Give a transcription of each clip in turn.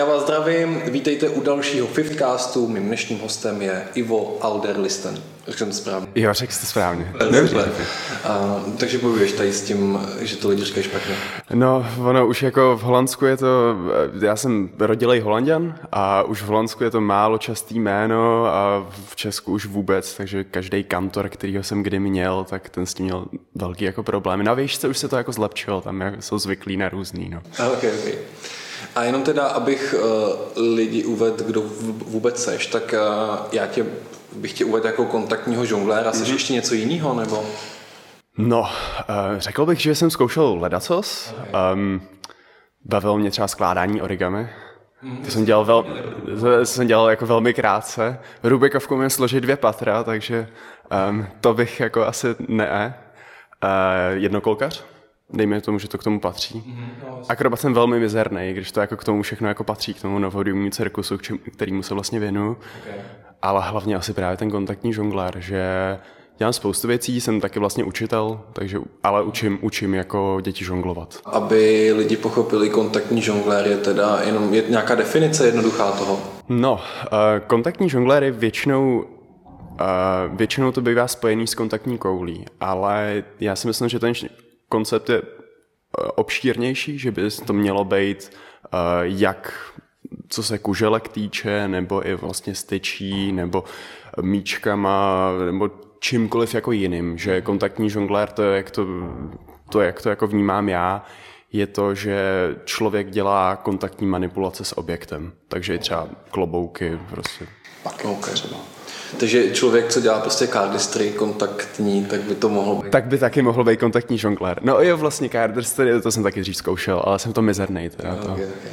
Já vás zdravím, vítejte u dalšího Fifthcastu. Mým dnešním hostem je Ivo Alderlisten. Řekl jsem to správně. Jo, řekl jsi to správně. Dobře. A, takže bojuješ tady s tím, že to lidi říkají špatně. No, ono už jako v Holandsku je to, já jsem rodilej Holandian a už v Holandsku je to málo častý jméno a v Česku už vůbec, takže každý kantor, kterýho jsem kdy měl, tak ten s tím měl velký jako problémy. Na výšce už se to jako zlepšilo, tam jsou zvyklí na různý, no. Okay, okay. A jenom teda, abych uh, lidi uvedl, kdo vůbec seš, tak uh, já tě bych tě uvedl jako kontaktního žongléra. Seš mm-hmm. ještě něco jiného, nebo? No, uh, řekl bych, že jsem zkoušel ledacos. Okay. Um, bavilo mě třeba skládání origami. Mm, to jsem dělal, vel, to jsem dělal jako velmi krátce. Rubikovku umím složit dvě patra, takže um, to bych jako asi ne. Uh, jednokolkař dejme tomu, že to k tomu patří. Mm-hmm. Akrobat jsem velmi mizerný, když to jako k tomu všechno jako patří, k tomu novodobnímu cirkusu, kterýmu se vlastně věnu. Okay. Ale hlavně asi právě ten kontaktní žonglér, že dělám spoustu věcí, jsem taky vlastně učitel, takže, ale učím, učím jako děti žonglovat. Aby lidi pochopili, kontaktní žonglér je teda jenom je nějaká definice jednoduchá toho? No, uh, kontaktní žonglér je většinou Uh, většinou to bývá spojený s kontaktní koulí, ale já si myslím, že ten koncept je eh, obšírnější, že by to mělo být eh, jak co se kuželek týče, nebo i vlastně styčí, nebo míčkama, nebo čímkoliv jako jiným, že kontaktní žonglér, to jak to, to, jak to jako vnímám já, je to, že člověk dělá kontaktní manipulace s objektem. Takže i třeba klobouky, prostě. Pak okay. třeba. Takže člověk, co dělá prostě cardistry kontaktní, tak by to mohlo být. Tak by taky mohl být kontaktní žonglér. No jo, vlastně cardistry, to jsem taky dřív zkoušel, ale jsem to mizerný. Teda, no, to. Okay, okay.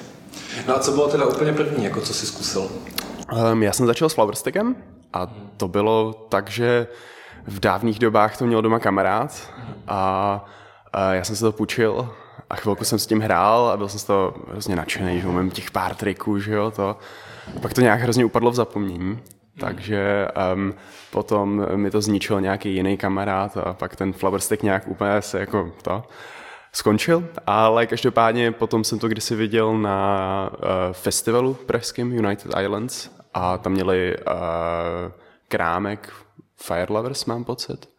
no a co bylo teda úplně první, jako co jsi zkusil? Um, já jsem začal s flowerstickem a to bylo tak, že v dávných dobách to měl doma kamarád a, a já jsem se to půjčil a chvilku jsem s tím hrál a byl jsem z toho hrozně nadšený, že umím těch pár triků, že jo, to. Pak to nějak hrozně upadlo v zapomnění takže um, potom mi to zničil nějaký jiný kamarád a pak ten flowerstick nějak úplně se jako to skončil, ale každopádně potom jsem to kdysi viděl na uh, festivalu pražském United Islands a tam měli uh, krámek Fire Lovers, mám pocit.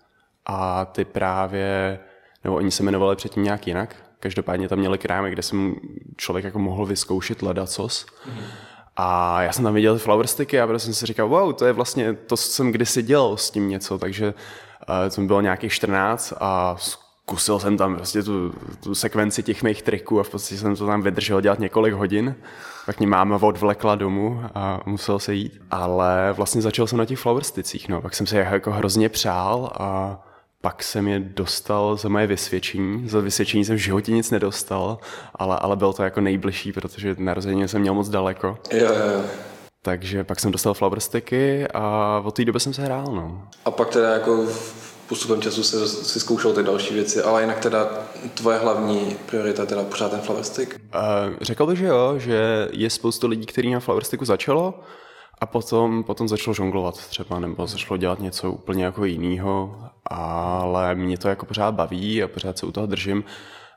A ty právě, nebo oni se jmenovali předtím nějak jinak, každopádně tam měli krámek, kde jsem člověk jako mohl vyzkoušet ledacos. Mm-hmm. A já jsem tam viděl flower sticky a prostě jsem si říkal, wow, to je vlastně, to jsem kdysi dělal s tím něco, takže uh, to bylo nějakých 14 a zkusil jsem tam prostě tu, tu sekvenci těch mých triků a v podstatě jsem to tam vydržel dělat několik hodin. Pak mě máma odvlekla domů a musel se jít. Ale vlastně začal jsem na těch flowersticích, no. Pak jsem se jako hrozně přál a pak jsem je dostal za moje vysvědčení. Za vysvědčení jsem v životě nic nedostal, ale, ale byl to jako nejbližší, protože narozeně jsem měl moc daleko. Jo, jo, jo. Takže pak jsem dostal flowersticky a od té doby jsem se hrál, no. A pak teda jako postupem času se, si zkoušel ty další věci, ale jinak teda tvoje hlavní priorita teda pořád ten flowerstick? Uh, řekl bych, že jo, že je spoustu lidí, kteří na flowersticku začalo, a potom, potom začal žonglovat třeba, nebo začalo dělat něco úplně jako jiného, ale mě to jako pořád baví a pořád se u toho držím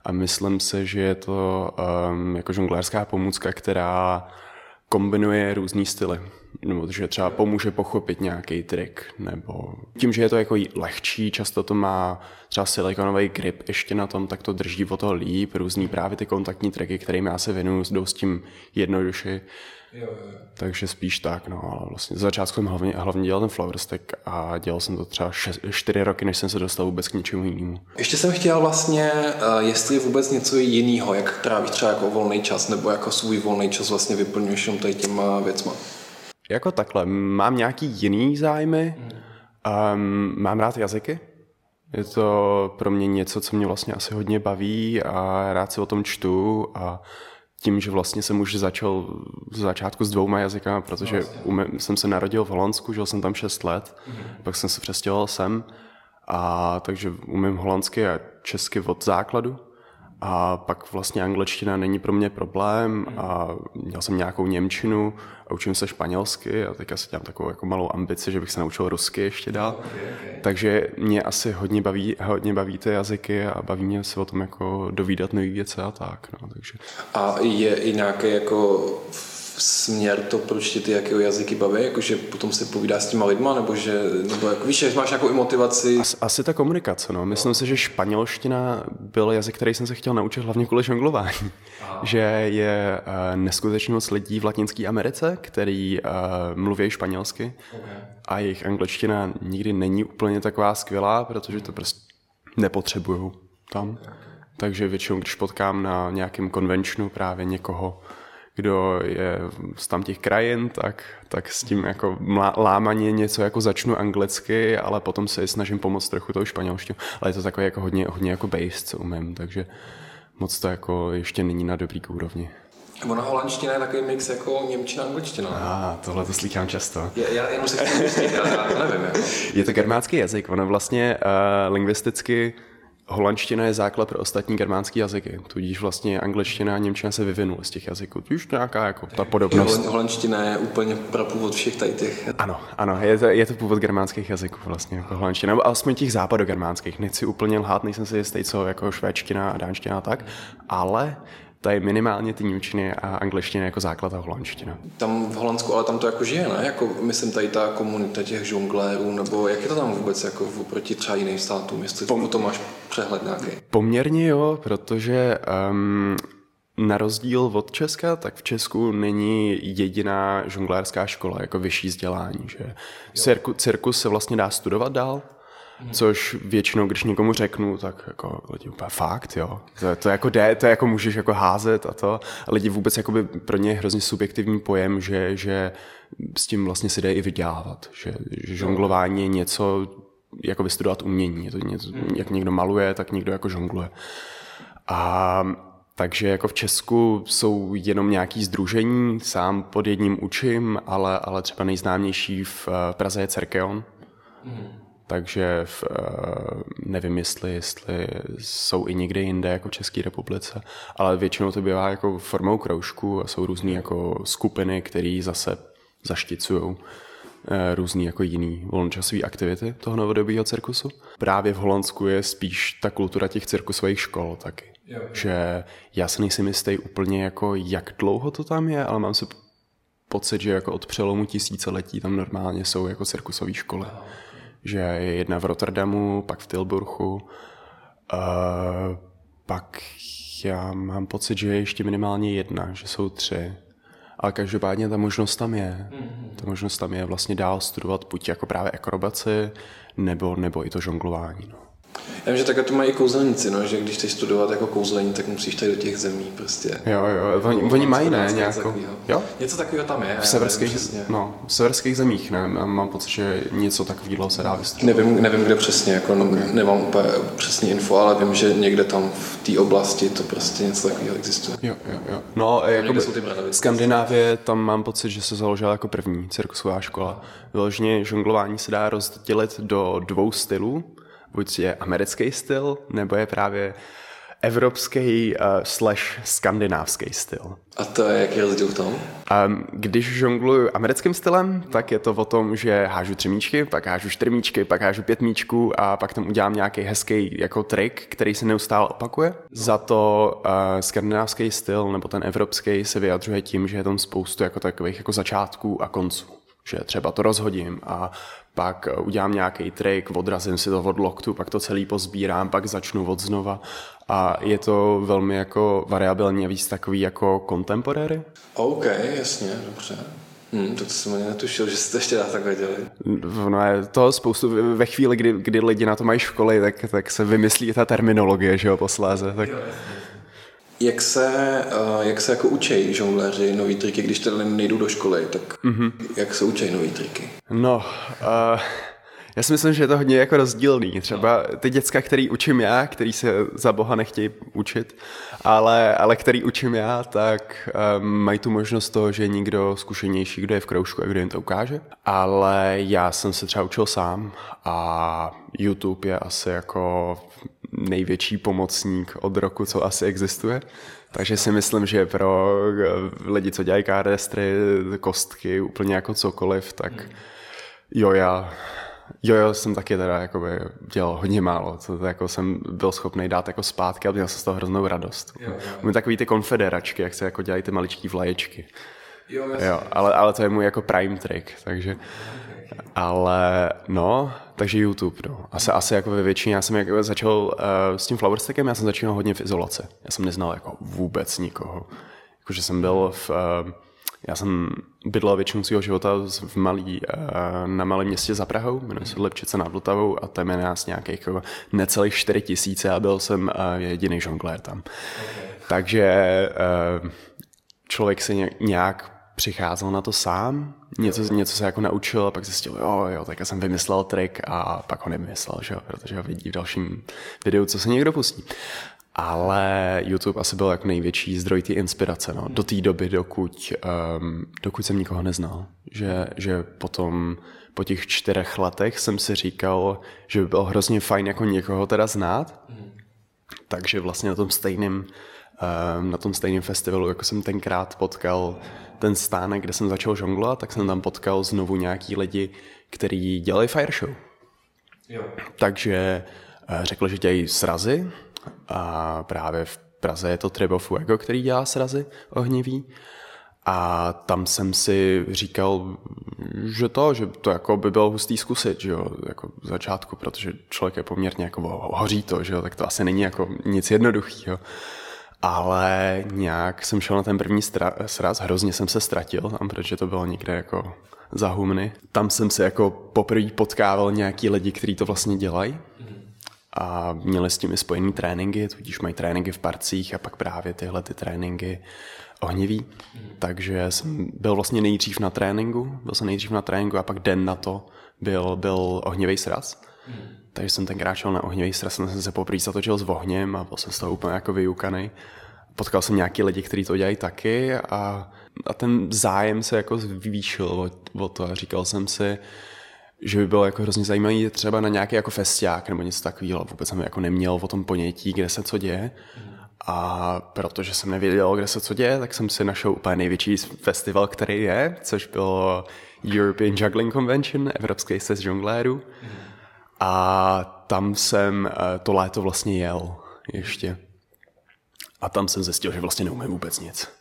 a myslím si, že je to um, jako žonglérská pomůcka, která kombinuje různý styly. Nebo že třeba pomůže pochopit nějaký trik, nebo tím, že je to jako lehčí, často to má třeba silikonový grip ještě na tom, tak to drží o to líp, různý právě ty kontaktní triky, kterým já se věnuju, jdou s tím jednoduše. Jo, jo. Takže spíš tak, no, ale vlastně za začátku jsem hlavně, hlavně dělal ten flower stack a dělal jsem to třeba šest, čtyři roky, než jsem se dostal vůbec k něčemu jinému. Ještě jsem chtěl vlastně, uh, jestli je vůbec něco jiného, jak trávíš třeba jako volný čas, nebo jako svůj volný čas vlastně vyplňuješ jenom tady těma věcma. Jako takhle, mám nějaký jiný zájmy, um, mám rád jazyky, je to pro mě něco, co mě vlastně asi hodně baví a rád si o tom čtu a tím, že vlastně jsem už začal z začátku s dvouma jazykama, protože vlastně. umím, jsem se narodil v Holandsku, žil jsem tam 6 let, mm-hmm. pak jsem se přestěhoval sem, a takže umím holandsky a česky od základu. A pak vlastně angličtina není pro mě problém a měl jsem nějakou němčinu a učím se španělsky a teďka si dělám takovou jako malou ambici, že bych se naučil rusky ještě dál. Okay, okay. Takže mě asi hodně baví, hodně baví ty jazyky a baví mě se o tom jako dovídat nové věci a tak. No, takže. A je i nějaký jako směr to, proč ti ty jaké jazyky baví, jakože potom si povídá s těma lidma, nebo že, nebo jako, víš, máš nějakou motivaci? As, asi ta komunikace, no. Myslím si, že španělština byl jazyk, který jsem se chtěl naučit hlavně kvůli žonglování. že je uh, neskutečně moc lidí v Latinské Americe, který uh, mluví španělsky okay. a jejich angličtina nikdy není úplně taková skvělá, protože to prostě nepotřebují tam. Okay. Takže většinou, když potkám na nějakém konvenčnu právě někoho, kdo je z tam těch krajin, tak, tak s tím jako lámaně něco jako začnu anglicky, ale potom se snažím pomoct trochu tou španělštinu. Ale je to takové jako hodně, hodně jako base, co umím, takže moc to jako ještě není na dobrý úrovni. Ona holandština je takový mix jako němčina a angličtina. A ah, tohle to slychám často. Je, já jenom se chci já to nevím. Jako. Je to germánský jazyk, ono vlastně uh, lingvisticky holandština je základ pro ostatní germánské jazyky, tudíž vlastně angličtina a němčina se vyvinuly z těch jazyků. Tudíž nějaká jako ta podobnost. Holandština je úplně prapůvod všech tady těch. Ano, ano, je to, je to původ germánských jazyků vlastně, jako holandština, nebo alespoň těch západogermánských. Nechci úplně lhát, nejsem si jistý, co jako švédština a dánština a tak, ale to je minimálně ty němčiny a angličtina jako základ a holandština. Tam v Holandsku, ale tam to jako žije, ne? Jako, myslím, tady ta komunita těch žonglérů, nebo jak je to tam vůbec jako proti třeba jiným státům, jestli Pom- to máš přehled nějaký? Poměrně jo, protože um, na rozdíl od Česka, tak v Česku není jediná žonglérská škola jako vyšší vzdělání. Že? Cirku, cirkus se vlastně dá studovat dál, Což většinou, když někomu řeknu, tak jako lidi úplně fakt, jo. To, to jako jde, to jako můžeš jako házet a to. A lidi vůbec jako by pro ně je hrozně subjektivní pojem, že, že s tím vlastně se jde i vydělávat. Že, že žonglování je něco, jako vystudovat umění. Je to něco, jak někdo maluje, tak někdo jako žongluje. A takže jako v Česku jsou jenom nějaký združení, sám pod jedním učím, ale, ale třeba nejznámější v Praze je Cerkeon. Mm takže v, eh, nevím, jestli, jestli jsou i někde jinde jako v České republice, ale většinou to bývá jako formou kroužku a jsou různé jako skupiny, které zase zašticují eh, různý jako jiný volnočasové aktivity toho novodobího cirkusu. Právě v Holandsku je spíš ta kultura těch cirkusových škol taky. Jo. Že já se nejsem jistý úplně jako jak dlouho to tam je, ale mám si pocit, že jako od přelomu tisíciletí tam normálně jsou jako cirkusové školy. Aha že je jedna v Rotterdamu, pak v Tilburchu, uh, pak já mám pocit, že je ještě minimálně jedna, že jsou tři. Ale každopádně ta možnost tam je. Ta možnost tam je vlastně dál studovat buď jako právě akrobaci, nebo, nebo i to žonglování. No. Já vím, že takhle to mají i kouzelníci, no, že když chceš studovat jako kouzlení, tak musíš tady do těch zemí prostě. Jo, jo, oni, oni mají, ne, nějakou, jo? Něco takového tam je. V severských, no, v severských zemích, ne, mám pocit, že něco takového se dá vystudovat. Nevím, nevím, kde přesně, jako no, okay. nemám úplně přesně info, ale vím, že někde tam v té oblasti to prostě něco takového existuje. Jo, jo, jo. No, jako ty Skandinávie, tam mám pocit, že se založila jako první cirkusová škola. Vyloženě žonglování se dá rozdělit do dvou stylů buď je americký styl, nebo je právě evropský uh, slash skandinávský styl. A to je jaký rozdíl v tom? Um, když žongluju americkým stylem, tak je to o tom, že hážu třemíčky, pak hážu čtyřmíčky, pak hážu pětmíčku a pak tam udělám nějaký hezký jako trik, který se neustále opakuje. Za to uh, skandinávský styl nebo ten evropský se vyjadřuje tím, že je tam spoustu jako takových jako začátků a konců že třeba to rozhodím a pak udělám nějaký trik, odrazím si to od loktu, pak to celý pozbírám, pak začnu od znova a je to velmi jako variabilní a víc takový jako contemporary. OK, jasně, dobře. Hmm, to jsem ani netušil, že jste ještě dá takhle dělali. No je to spoustu, ve chvíli, kdy, kdy lidi na to mají školy, tak, tak se vymyslí ta terminologie, že jo, posléze. Tak... Jo, jak se, uh, jak se jako učí žongléři nový triky, když teda nejdou do školy, tak mm-hmm. jak se učí nový triky? No, uh, já si myslím, že je to hodně jako rozdílný. Třeba ty děcka, který učím já, který se za boha nechtějí učit, ale, ale který učím já, tak um, mají tu možnost toho, že někdo zkušenější, kdo je v kroužku a kdo jim to ukáže. Ale já jsem se třeba učil sám a YouTube je asi jako největší pomocník od roku, co asi existuje. Takže si myslím, že pro eh, lidi, co dělají kardestry, kostky, úplně jako cokoliv, tak jo, já Jo, jo, jsem taky teda jakoby dělal hodně málo, co to jako jsem byl schopný dát jako zpátky a měl jsem z toho hroznou radost. Jo, jo. Mám takový ty konfederačky, jak se jako dělají ty maličký vlaječky. Jo, jo ale, ale to je můj jako prime trick, takže... Ale no, takže YouTube, no. Asi, asi jako ve většině, já jsem jako začal uh, s tím flowerstickem, já jsem začínal hodně v izolaci. Já jsem neznal jako vůbec nikoho. Jakože jsem byl v... Uh, já jsem bydlel většinu svého života v malý, uh, na malém městě za Prahou, jmenuje se Lepčice nad Vltavou a tam je nás nějakých jako necelých 4 tisíce a byl jsem uh, jediný žonglér tam. Okay. Takže uh, člověk se nějak přicházel na to sám, něco, něco se jako naučil a pak zjistil, jo, jo, tak já jsem vymyslel trik a pak ho nevymyslel, že jo, protože ho vidí v dalším videu, co se někdo pustí. Ale YouTube asi byl jako největší zdroj té inspirace, no, do té doby, dokud, um, dokud jsem nikoho neznal. Že, že potom po těch čtyřech letech jsem si říkal, že by bylo hrozně fajn jako někoho teda znát. Takže vlastně na tom stejném um, na tom stejném festivalu, jako jsem tenkrát potkal ten stánek, kde jsem začal žonglovat, tak jsem tam potkal znovu nějaký lidi, kteří dělají fire show. Jo. Takže uh, řekl, že dělají srazy a právě v Praze je to Trebo Fuego, který dělá srazy ohnivý. A tam jsem si říkal, že to, že to jako by bylo hustý zkusit, že jo, jako v začátku, protože člověk je poměrně jako hoří to, že jo, tak to asi není jako nic jednoduchého ale nějak jsem šel na ten první sraz, hrozně jsem se ztratil tam, protože to bylo někde jako za humny. Tam jsem se jako poprvé potkával nějaký lidi, kteří to vlastně dělají a měli s tím spojený tréninky, tudíž mají tréninky v parcích a pak právě tyhle ty tréninky ohnivý. Takže jsem byl vlastně nejdřív na tréninku, byl jsem nejdřív na tréninku a pak den na to byl, byl ohnivý sraz. Takže jsem tenkrát šel na ohnivý stres, jsem se poprvé zatočil s ohněm a byl jsem z toho úplně jako vyukaný. Potkal jsem nějaký lidi, kteří to dělají taky a, a ten zájem se jako zvýšil o, o to a říkal jsem si, že by bylo jako hrozně zajímavý třeba na nějaký jako festiák nebo něco takového. Vůbec jsem jako neměl o tom ponětí, kde se co děje. A protože jsem nevěděl, kde se co děje, tak jsem si našel úplně největší festival, který je, což bylo European Juggling Convention, Evropský sez žonglérů. A tam jsem eh, to léto vlastně jel ještě. A tam jsem zjistil, že vlastně neumím vůbec nic.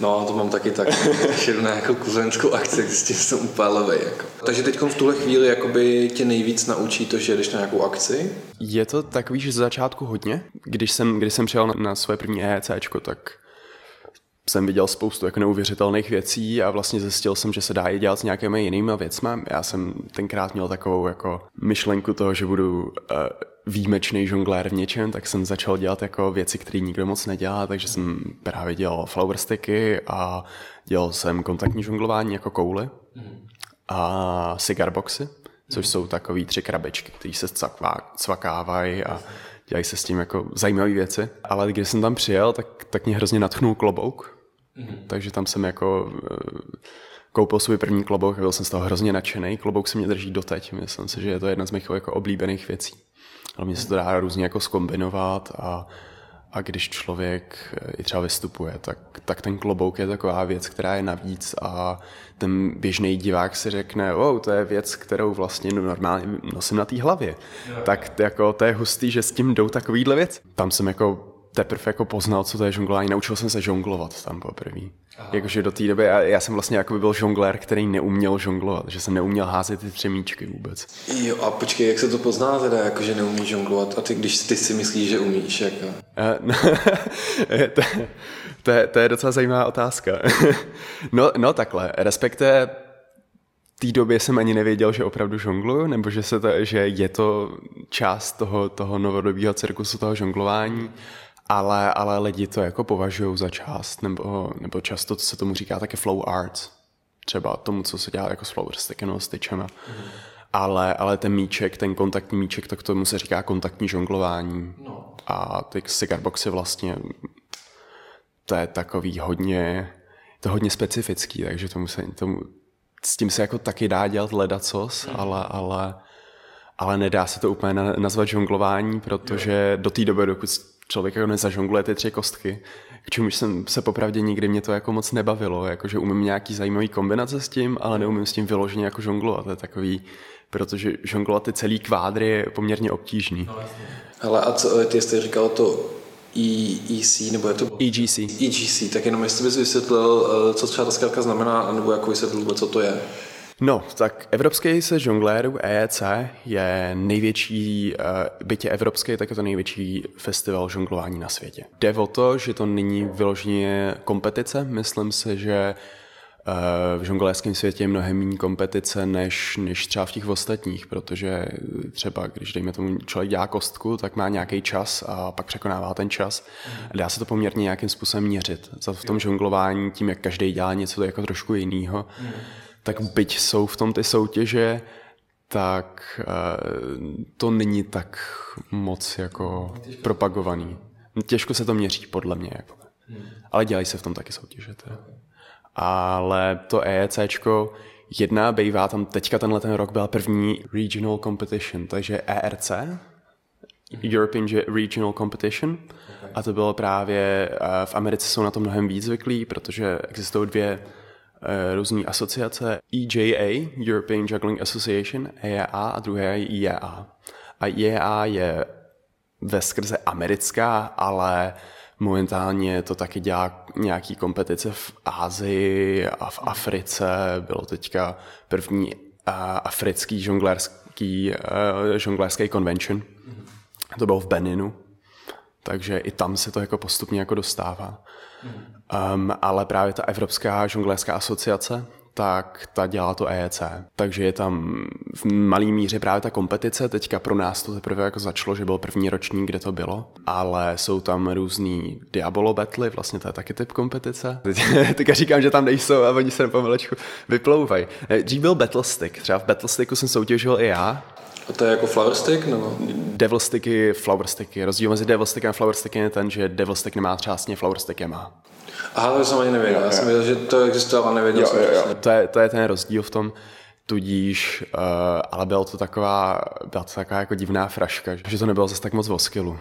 No, to mám taky tak. Jedu na jako kuzenskou akci, s tím jsem úplně. Jako. Takže teď v tuhle chvíli jakoby tě nejvíc naučí to, že jdeš na nějakou akci? Je to takový, že z začátku hodně. Když jsem, když jsem přijel na, na své první EECčko, tak jsem viděl spoustu jako neuvěřitelných věcí a vlastně zjistil jsem, že se dá je dělat s nějakými jinými věcmi. Já jsem tenkrát měl takovou jako myšlenku toho, že budu uh, výjimečný žonglér v něčem, tak jsem začal dělat jako věci, které nikdo moc nedělá, takže jsem právě dělal flower sticky a dělal jsem kontaktní žonglování jako kouly a cigar boxy, což jsou takový tři krabečky, které se cvakávají a dělají se s tím jako zajímavé věci. Ale když jsem tam přijel, tak, tak mě hrozně natchnul klobouk. Mm-hmm. Takže tam jsem jako eh, koupil svůj první klobouk a byl jsem z toho hrozně nadšený. Klobouk se mě drží doteď. Myslím si, že je to jedna z mých jako oblíbených věcí. Ale mě se to dá různě jako skombinovat a, a když člověk eh, i třeba vystupuje, tak, tak ten klobouk je taková věc, která je navíc a ten běžný divák si řekne, wow, to je věc, kterou vlastně normálně nosím na té hlavě. Tak jako, to je hustý, že s tím jdou takovýhle věc. Tam jsem jako teprve jako poznal, co to je žonglování. Naučil jsem se žonglovat tam poprvé. Jakože do té doby, já, já jsem vlastně jako by byl žonglér, který neuměl žonglovat, že jsem neuměl házet ty třemíčky vůbec. Jo, a počkej, jak se to pozná teda, jako že neumíš žonglovat a ty, když ty si myslíš, že umíš, jako? to, to, je, to je docela zajímavá otázka. no, no takhle, respektive té době jsem ani nevěděl, že opravdu žongluju, nebo že, se to, že je to část toho, toho novodobího cirkusu, toho žonglování ale, ale lidi to jako považují za část, nebo, nebo často se tomu říká také flow arts, třeba tomu, co se dělá jako s flower stickem s tyčema. Mm. Ale, ale ten míček, ten kontaktní míček, tak tomu se říká kontaktní žonglování. No. A ty cigarboxy vlastně, to je takový hodně, to hodně specifický, takže tomu se, tomu, s tím se jako taky dá dělat ledacos, mm. ale, ale, ale nedá se to úplně nazvat žonglování, protože jo. do té doby, dokud člověk jako nezažongluje ty tři kostky, k čemu jsem se popravdě nikdy mě to jako moc nebavilo, jakože umím nějaký zajímavý kombinace s tím, ale neumím s tím vyloženě jako žonglovat, to je takový, protože žonglovat ty celý kvádry je poměrně obtížný. Ale a co, ty jste říkal to EEC, nebo je to EGC. EGC, tak jenom jestli bys vysvětlil, eh, co třeba ta zkrátka znamená, nebo jako vysvětlil vůbec, co to je. No, tak Evropský se žonglérů EEC je největší, uh, bytě evropský, tak je to největší festival žonglování na světě. Jde o to, že to není vyloženě kompetice, myslím si, že uh, v žonglérském světě je mnohem méně kompetice než, než třeba v těch ostatních, protože třeba když dejme tomu člověk dělá kostku, tak má nějaký čas a pak překonává ten čas. A dá se to poměrně nějakým způsobem měřit. Za v tom žonglování, tím, jak každý dělá něco jako trošku jiného, tak byť jsou v tom ty soutěže, tak uh, to není tak moc jako propagovaný. Těžko se to měří, podle mě. Jako. Ale dělají se v tom taky soutěže. Teda. Ale to EECčko, jedna bývá tam, teďka tenhle ten rok byla první regional competition, takže ERC, European Regional Competition, a to bylo právě, uh, v Americe jsou na to mnohem víc zvyklí, protože existují dvě různé asociace, EJA, European Juggling Association, EAA a druhé je IEA. A IEA je ve skrze americká, ale momentálně to taky dělá nějaký kompetice v Ázii a v Africe. Bylo teďka první uh, africký žonglérský, uh, žonglérský convention. To bylo v Beninu. Takže i tam se to jako postupně jako dostává. Um, ale právě ta Evropská žonglérská asociace, tak ta dělá to EEC. Takže je tam v malý míře právě ta kompetice. Teďka pro nás to teprve jako začalo, že byl první ročník, kde to bylo. Ale jsou tam různý Diabolo battle, vlastně to je taky typ kompetice. Teď, teďka říkám, že tam nejsou a oni se pomalečku vyplouvají. Dřív byl Battlestick. Třeba v Battlesticku jsem soutěžil i já. A to je jako flower stick, nebo? Devil sticky, flower sticky. Rozdíl mezi devil stickem a flower stickem je ten, že devil stick nemá třásně, flower stick je má. Aha, to jsem ani nevěděl. Já jsem věděl, že to existuje, ale nevěděl jsem přesně. To je, to je ten rozdíl v tom, tudíž, uh, ale bylo to taková, byla to taková jako divná fraška, že to nebylo zase tak moc o skillu,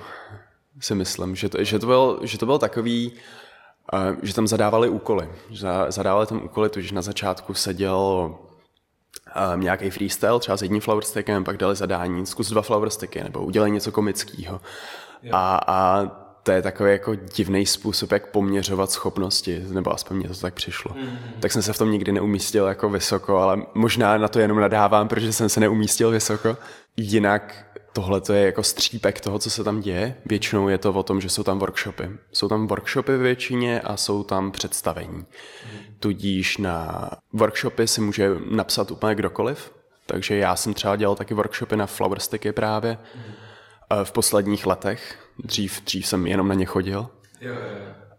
si myslím, že to, že to, byl, že to byl takový, uh, že tam zadávali úkoly, že zadávali tam úkoly, tudíž na začátku seděl um, nějaký freestyle, třeba s jedním flower stickem, pak dali zadání, zkus dva flower sticky, nebo udělej něco komického. A, a to je takový jako divný způsob, jak poměřovat schopnosti, nebo aspoň mě to tak přišlo. Mm-hmm. Tak jsem se v tom nikdy neumístil jako vysoko, ale možná na to jenom nadávám, protože jsem se neumístil vysoko. Jinak tohle to je jako střípek toho, co se tam děje. Většinou je to o tom, že jsou tam workshopy. Jsou tam workshopy většině a jsou tam představení. Tudíž na workshopy si může napsat úplně kdokoliv. Takže já jsem třeba dělal taky workshopy na flower sticky právě mm. v posledních letech. Dřív, dřív jsem jenom na ně chodil. Jo, jo.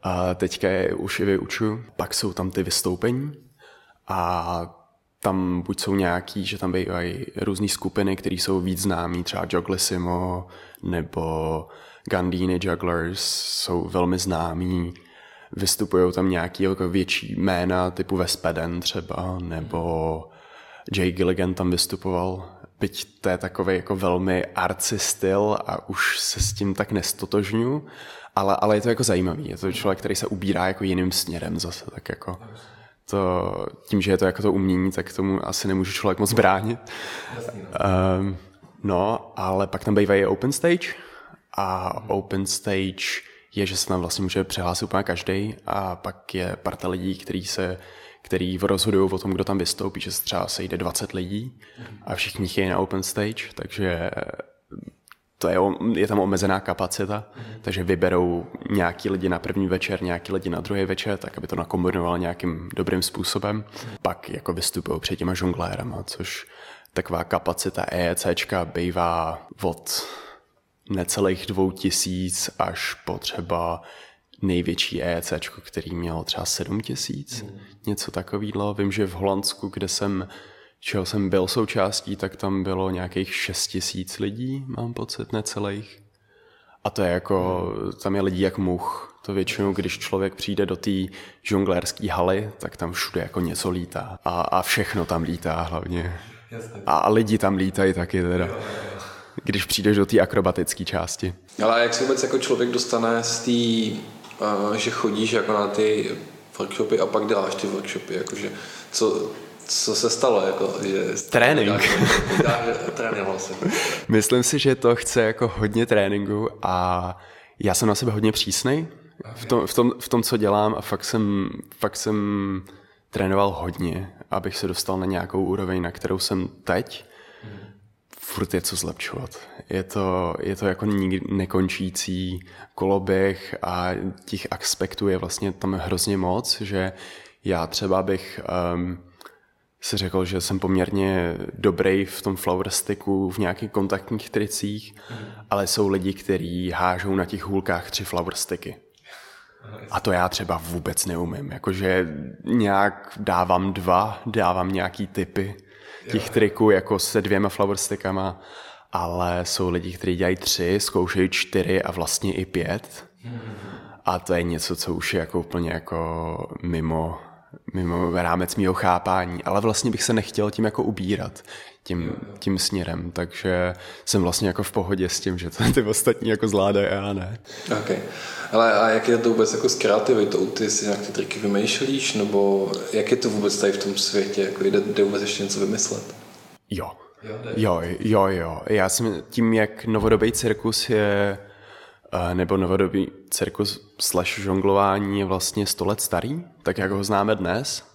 A teďka je už i vyučuju. Pak jsou tam ty vystoupení a tam buď jsou nějaký, že tam bývají různé skupiny, které jsou víc známí, třeba Jogglissimo nebo Gandini Jugglers jsou velmi známí. Vystupují tam nějaký jako větší jména typu Vespeden třeba, nebo Jay Gilligan tam vystupoval. Byť to je takový jako velmi arci styl a už se s tím tak nestotožňu, ale, ale je to jako zajímavý. Je to člověk, který se ubírá jako jiným směrem zase, tak jako to, tím, že je to jako to umění, tak tomu asi nemůže člověk moc bránit. Um, no, ale pak tam bývají open stage a open stage je, že se tam vlastně může přihlásit úplně každý a pak je parta lidí, který se který rozhodují o tom, kdo tam vystoupí, že se třeba sejde 20 lidí a všichni chtějí na open stage, takže to je, je tam omezená kapacita, mm. takže vyberou nějaký lidi na první večer, nějaký lidi na druhý večer, tak aby to nakombinovalo nějakým dobrým způsobem. Pak jako vystupují před těma žonglérama, což taková kapacita EECčka bývá od necelých dvou tisíc až po třeba největší EEC, který měl třeba sedm tisíc, mm. něco takového. Vím, že v Holandsku, kde jsem čeho jsem byl součástí, tak tam bylo nějakých 6 tisíc lidí, mám pocit, necelých. A to je jako, tam je lidí jak much. To většinou, když člověk přijde do té žonglérské haly, tak tam všude jako něco lítá. A, a všechno tam lítá hlavně. A, a lidi tam lítají taky teda. Když přijdeš do té akrobatické části. Ale jak se vůbec jako člověk dostane z té, uh, že chodíš jako na ty workshopy a pak děláš ty workshopy, jakože co, co se stalo? Jako, že Trénink. Trénink vlastně. Myslím si, že to chce jako hodně tréninku a Já jsem na sebe hodně přísný v tom, v, tom, v tom, co dělám a fakt jsem, fakt jsem trénoval hodně, abych se dostal na nějakou úroveň, na kterou jsem teď. Furt je co zlepšovat. Je to, je to jako nikdy nekončící koloběh a těch aspektů je vlastně tam hrozně moc, že já třeba bych um, si řekl, že jsem poměrně dobrý v tom flower sticku, v nějakých kontaktních tricích, mm. ale jsou lidi, kteří hážou na těch hůlkách tři flower sticky. A to já třeba vůbec neumím. Jakože nějak dávám dva, dávám nějaký typy těch triků jako se dvěma flower stickama, ale jsou lidi, kteří dělají tři, zkoušejí čtyři a vlastně i pět. A to je něco, co už je jako úplně jako mimo, mimo rámec mého chápání, ale vlastně bych se nechtěl tím jako ubírat tím, tím směrem, takže jsem vlastně jako v pohodě s tím, že to ty ostatní jako zvládají a já ne. Okay. Ale a jak je to vůbec jako s kreativitou? Ty si nějak ty triky vymýšlíš, nebo jak je to vůbec tady v tom světě? Jako jde, jde vůbec ještě něco vymyslet? Jo. Jo, jo, jo. Já jsem tím, jak novodobý cirkus je nebo novodobý cirkus slash žonglování je vlastně 100 let starý, tak jak ho známe dnes,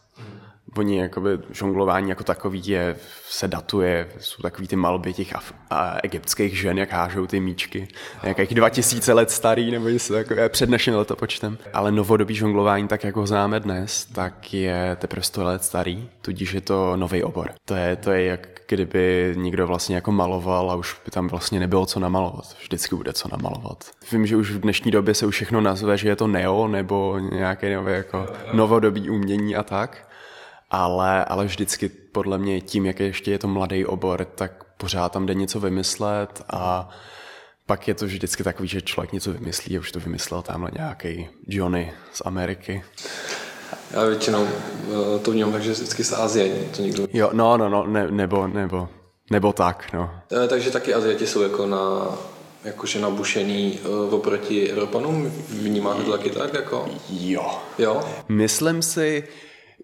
oni jakoby žonglování jako takový je, se datuje, jsou takový ty malby těch af, a, egyptských žen, jak hážou ty míčky, nějakých 2000 let starý, nebo něco takové, před naším letopočtem. Ale novodobý žonglování, tak jak ho známe dnes, tak je teprve 100 let starý, tudíž je to nový obor. To je, to je jak kdyby někdo vlastně jako maloval a už by tam vlastně nebylo co namalovat. Vždycky bude co namalovat. Vím, že už v dnešní době se už všechno nazve, že je to neo nebo nějaké nové jako novodobí umění a tak ale, ale vždycky podle mě tím, jak ještě je to mladý obor, tak pořád tam jde něco vymyslet a pak je to vždycky takový, že člověk něco vymyslí a už to vymyslel tamhle nějaký Johnny z Ameriky. Já většinou eh, to vnímám takže vždycky z Azie. To někdo... Jo, no, no, no, ne, nebo, nebo, nebo tak, no. E, takže taky Aziati jsou jako na, jakože nabušený uh, oproti Evropanům? Vnímáte to taky tak? Jako? Jo. Jo? Myslím si,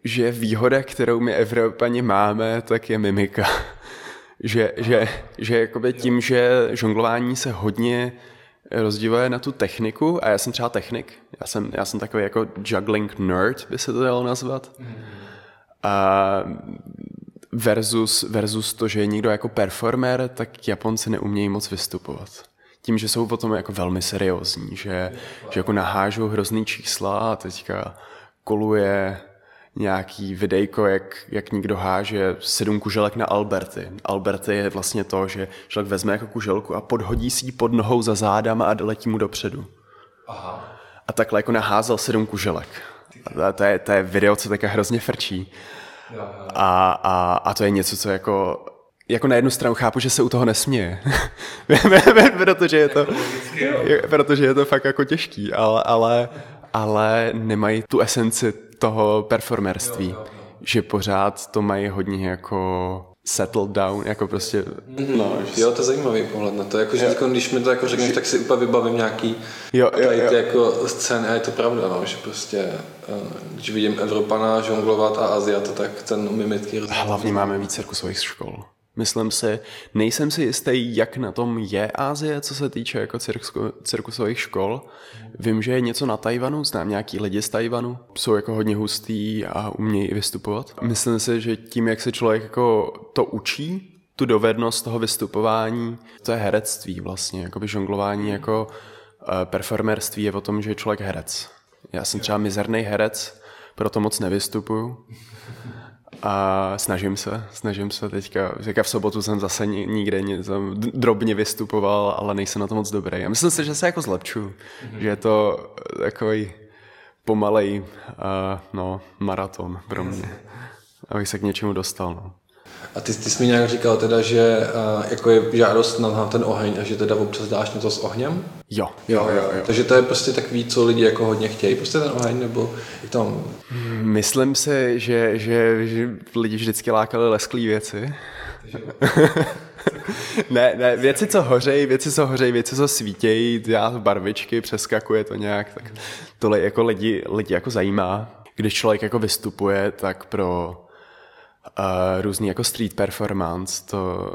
že výhoda, kterou my Evropani máme, tak je mimika. že, že, že jakoby tím, že žonglování se hodně rozdíluje na tu techniku, a já jsem třeba technik, já jsem, já jsem takový jako juggling nerd, by se to dalo nazvat, a versus, versus to, že je někdo jako performer, tak Japonci neumějí moc vystupovat. Tím, že jsou potom jako velmi seriózní, že, že jako nahážou hrozný čísla a teďka koluje nějaký videjko, jak, jak někdo háže sedm kuželek na Alberty. Alberty je vlastně to, že člověk vezme jako kuželku a podhodí si ji pod nohou za zádama a letí mu dopředu. Aha. A takhle jako naházel sedm kuželek. A to je, to je video, co také hrozně frčí. A, a, a to je něco, co jako jako na jednu stranu chápu, že se u toho nesměje, protože, je to, protože je to fakt jako těžký, ale, ale, ale nemají tu esenci toho performerství, jo, jo, jo. že pořád to mají hodně jako settled down, jako prostě... No, jo, to je zajímavý pohled na to, jako, že jako, když mi to jako řekneš, tak si úplně vybavím nějaký jo, jo, jo. Ty jako scény a je to pravda, no, že prostě eh, když vidím Evropana žonglovat a Aziata, tak ten mimický rozdíl. Hlavně máme víc cirkusových škol. Myslím si, nejsem si jistý, jak na tom je Ázie, co se týče jako cirkusko, cirkusových škol. Vím, že je něco na Tajvanu, znám nějaký lidi z Tajvanu, jsou jako hodně hustý a umějí i vystupovat. Myslím si, že tím, jak se člověk jako to učí, tu dovednost toho vystupování, to je herectví vlastně, jako by žonglování jako uh, performerství je o tom, že je člověk herec. Já jsem třeba mizerný herec, proto moc nevystupuju. A snažím se, snažím se teďka. Teďka v sobotu jsem zase nikde jsem drobně vystupoval, ale nejsem na to moc dobrý. A myslím si, že se jako zlepču, mm-hmm. že je to takový pomalej uh, no, maraton pro mě, abych se k něčemu dostal. No. A ty, ty jsi mi nějak říkal teda, že uh, jako je žádost na, ten oheň a že teda občas dáš něco s ohněm? Jo, jo, jo, jo. Takže to je prostě takový, co lidi jako hodně chtějí, prostě ten oheň, nebo i tam? Myslím si, že, že, že lidi vždycky lákali lesklý věci. ne, ne, věci, co hořejí, věci, co hořejí, věci, co svítějí, já barvičky, přeskakuje to nějak, tak tohle jako lidi, lidi jako zajímá. Když člověk jako vystupuje, tak pro Uh, různý jako street performance, to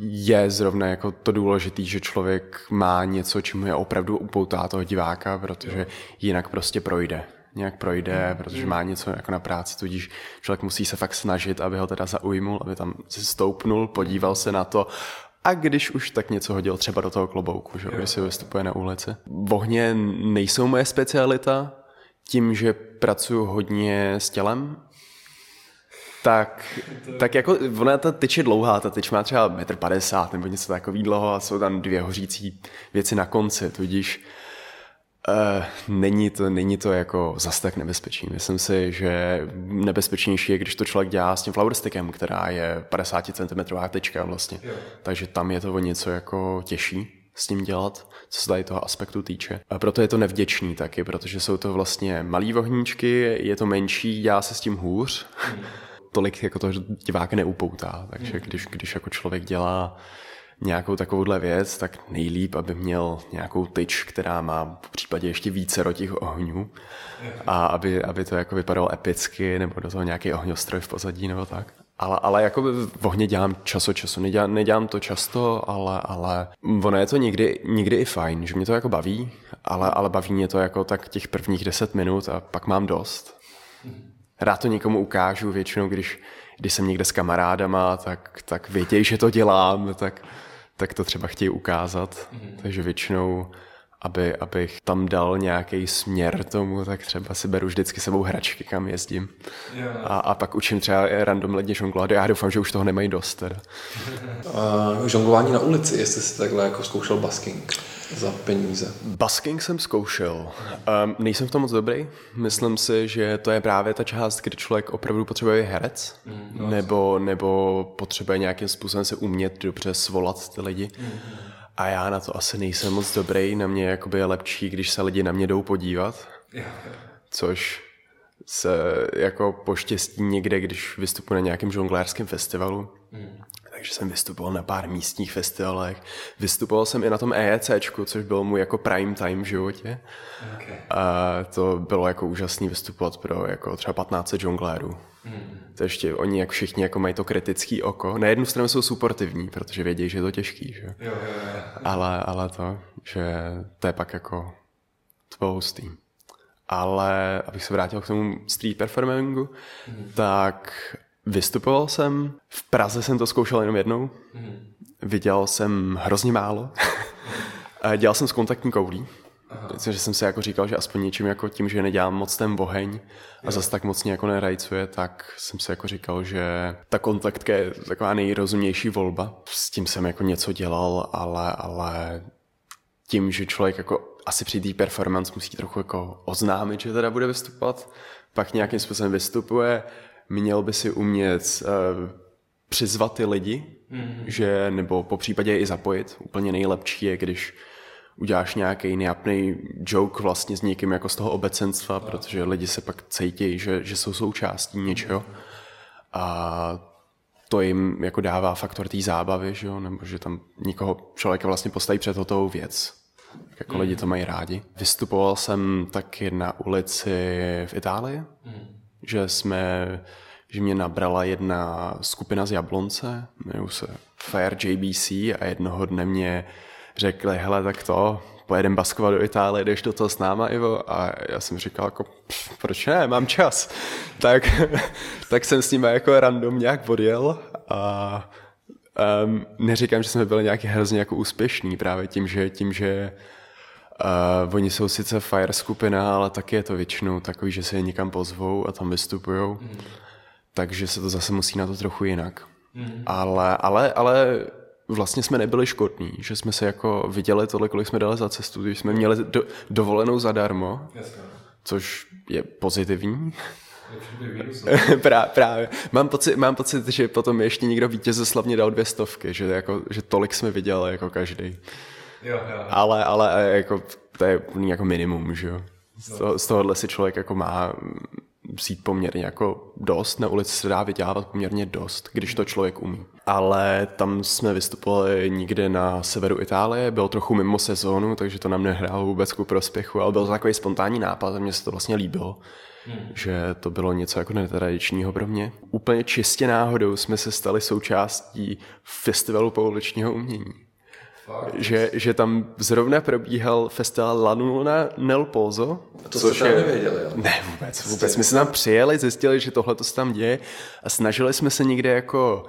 je zrovna jako to důležité, že člověk má něco, čím je opravdu upoutá toho diváka, protože jinak prostě projde. Nějak projde, mm. protože má něco jako na práci, tudíž člověk musí se fakt snažit, aby ho teda zaujmul, aby tam si stoupnul, podíval se na to, a když už tak něco hodil třeba do toho klobouku, že? když si vystupuje na ulici. Vohně nejsou moje specialita, tím, že pracuji hodně s tělem, tak, tak jako ona ta tyč je dlouhá, ta tyč má třeba 1,50 m nebo něco takový dlouho a jsou tam dvě hořící věci na konci, tudíž Uh, není, to, není to jako zas tak nebezpečný. Myslím si, že nebezpečnější je, když to člověk dělá s tím flowerstickem, která je 50 cm tyčka vlastně. Jo. Takže tam je to o něco jako těžší s tím dělat, co se tady toho aspektu týče. A proto je to nevděčný taky, protože jsou to vlastně malý vohníčky, je to menší, dělá se s tím hůř. Hmm. Tolik jako to diváka neupoutá. Takže hmm. když, když jako člověk dělá nějakou takovouhle věc, tak nejlíp, aby měl nějakou tyč, která má v případě ještě více těch ohňů a aby, aby to jako vypadalo epicky, nebo do toho nějaký ohňostroj v pozadí, nebo tak. Ale, ale jako v ohně dělám čas od času. Nedělám, nedělám to často, ale, ale ono je to někdy, někdy i fajn, že mě to jako baví, ale, ale baví mě to jako tak těch prvních deset minut a pak mám dost. Rád to někomu ukážu, většinou když, když jsem někde s kamarádama, tak, tak vědějí, že to dělám, tak, tak to třeba chtějí ukázat. Mm. Takže většinou, aby, abych tam dal nějaký směr tomu, tak třeba si beru vždycky sebou hračky, kam jezdím. Yeah. A, a pak učím třeba random ledně žonglovat. Já doufám, že už toho nemají dost. Teda. uh, žonglování na ulici, jestli jsi takhle jako zkoušel basking za peníze? Basking jsem zkoušel. Um, nejsem v tom moc dobrý. Myslím si, že to je právě ta část, kdy člověk opravdu potřebuje herec, mm, nebo, nebo potřebuje nějakým způsobem se umět dobře svolat ty lidi. Mm. A já na to asi nejsem moc dobrý. Na mě jakoby je lepší, když se lidi na mě jdou podívat. Což se jako poštěstí někde, když vystupuji na nějakém žonglérském festivalu, mm takže jsem vystupoval na pár místních festivalech. Vystupoval jsem i na tom EEC, což byl můj jako prime time v životě. Okay. A to bylo jako úžasný vystupovat pro jako třeba 15 žonglérů. Mm. To ještě oni jak všichni jako mají to kritický oko. Na jednu stranu jsou suportivní, protože vědí, že je to těžký, že? Jo, jo, jo. Ale, ale to, že to je pak jako hustý. Ale abych se vrátil k tomu street performingu, mm. tak Vystupoval jsem, v Praze jsem to zkoušel jenom jednou, mm. viděl jsem hrozně málo, dělal jsem s kontaktní koulí, že jsem si jako říkal, že aspoň něčím jako tím, že nedělám moc ten boheň a zase tak moc jako nerajcuje, tak jsem si jako říkal, že ta kontaktka je taková nejrozumější volba. S tím jsem jako něco dělal, ale, ale tím, že člověk jako asi při té performance musí trochu jako oznámit, že teda bude vystupovat, pak nějakým způsobem vystupuje, měl by si umět uh, přizvat ty lidi, mm-hmm. že, nebo po případě i zapojit. Úplně nejlepší je, když uděláš nějaký nejapný joke vlastně s někým jako z toho obecenstva, no. protože lidi se pak cítí, že, že jsou součástí něčeho. A to jim jako dává faktor té zábavy, že jo? nebo že tam nikoho člověka vlastně postaví před hotovou věc. Tak jako mm. lidi to mají rádi. Vystupoval jsem taky na ulici v Itálii, mm že jsme, že mě nabrala jedna skupina z Jablonce, jmenuji se Fire JBC a jednoho dne mě řekli, hele, tak to, pojedem baskovat do Itálie, jdeš do toho s náma, Ivo? A já jsem říkal, jako, proč ne, mám čas. tak, tak jsem s nimi jako random nějak odjel a um, neříkám, že jsme byli nějaký hrozně jako úspěšný právě tím, že, tím, že Uh, oni jsou sice fire skupina, ale taky je to většinou takový, že se je někam pozvou a tam vystupují. Mm. Takže se to zase musí na to trochu jinak. Mm. Ale, ale, ale vlastně jsme nebyli škodní, že jsme se jako viděli tohle, kolik jsme dali za cestu, že jsme měli do, dovolenou zadarmo, Jasně. což je pozitivní. Prá, právě. Mám pocit, mám pocit, že potom ještě někdo vítězoslavně dal dvě stovky, že, jako, že tolik jsme viděli jako každý. Jo, jo. Ale, ale jako, to je jako minimum, že jo. Z, toho, z tohohle si člověk jako má vzít poměrně jako dost, na ulici se dá vydělávat poměrně dost, když to člověk umí. Ale tam jsme vystupovali někde na severu Itálie, bylo trochu mimo sezónu, takže to nám nehrálo vůbec ku prospěchu, ale byl to takový spontánní nápad a mně se to vlastně líbilo. Hmm. že to bylo něco jako netradičního pro mě. Úplně čistě náhodou jsme se stali součástí festivalu pouličního umění. Že, že tam zrovna probíhal festival La Luna nel Pozo. A to což jste je... nevěděli, jo? Ne, vůbec, vůbec. My jsme tam přijeli, zjistili, že tohle to se tam děje a snažili jsme se někde jako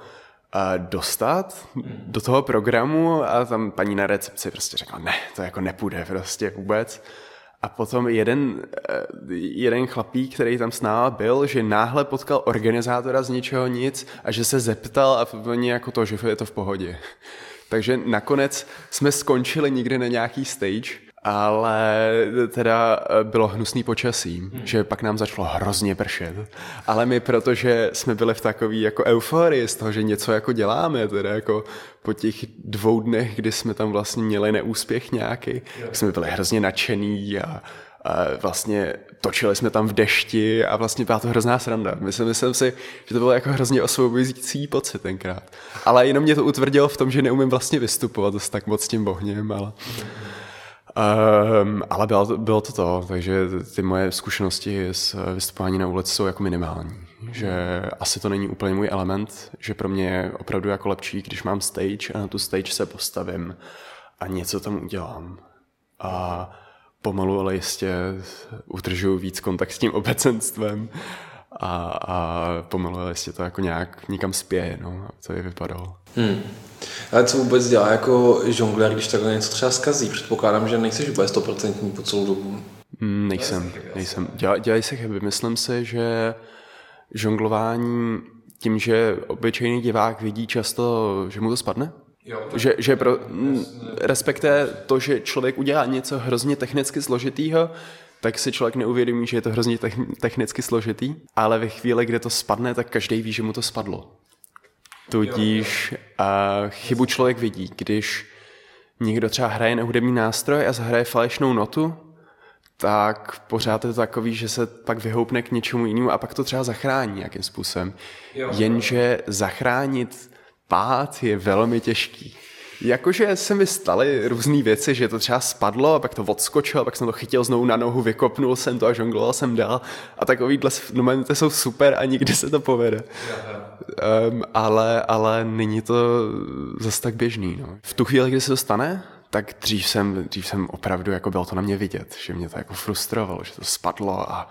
dostat do toho programu a tam paní na recepci prostě řekla, ne, to jako nepůjde prostě vůbec. A potom jeden, eh, jeden chlapík, který tam s náma byl, že náhle potkal organizátora z ničeho nic a že se zeptal a oni jako to, že je to v pohodě. Takže nakonec jsme skončili někde na nějaký stage, ale teda eh, bylo hnusný počasí, hmm. že pak nám začalo hrozně pršet. Ale my, protože jsme byli v takové jako euforii z toho, že něco jako děláme, teda jako po těch dvou dnech, kdy jsme tam vlastně měli neúspěch nějaký, tak jsme byli hrozně nadšený a vlastně točili jsme tam v dešti a vlastně byla to hrozná sranda. Myslím, myslím si, že to bylo jako hrozně osvobozující pocit tenkrát. Ale jenom mě to utvrdilo v tom, že neumím vlastně vystupovat dost tak moc s tím bohněm, ale... Um, ale bylo to, bylo to to, takže ty moje zkušenosti s vystupování na ulici jsou jako minimální. Že asi to není úplně můj element, že pro mě je opravdu jako lepší, když mám stage a na tu stage se postavím a něco tam udělám. A pomalu, ale jistě udržuju víc kontakt s tím obecenstvem a, a pomalu, ale jistě to jako nějak někam spěje, no, to je vypadalo. Hmm. Ale co vůbec dělá jako žongler, když takhle něco třeba zkazí? Předpokládám, že nejsi úplně stoprocentní po celou dobu. Mm, nejsem, nejsem. Dělá, dělají se chyby. Myslím si, že žonglování tím, že obyčejný divák vidí často, že mu to spadne, Jo, že, že pro, respektive to, že člověk udělá něco hrozně technicky složitýho, tak si člověk neuvědomí, že je to hrozně technicky složitý, ale ve chvíli, kde to spadne, tak každý ví, že mu to spadlo. Tudíž a chybu člověk vidí, když někdo třeba hraje na hudební nástroj a zahraje falešnou notu, tak pořád je to takový, že se pak vyhoupne k něčemu jinému a pak to třeba zachrání nějakým způsobem. Jenže zachránit pád je velmi těžký. Jakože se mi staly různé věci, že to třeba spadlo a pak to odskočilo, pak jsem to chytil znovu na nohu, vykopnul jsem to a žongloval jsem dál a takovýhle momenty jsou super a nikdy se to povede. Um, ale, ale není to zase tak běžný. No. V tu chvíli, kdy se to stane, tak dřív jsem, dřív jsem opravdu, jako bylo to na mě vidět, že mě to jako frustrovalo, že to spadlo a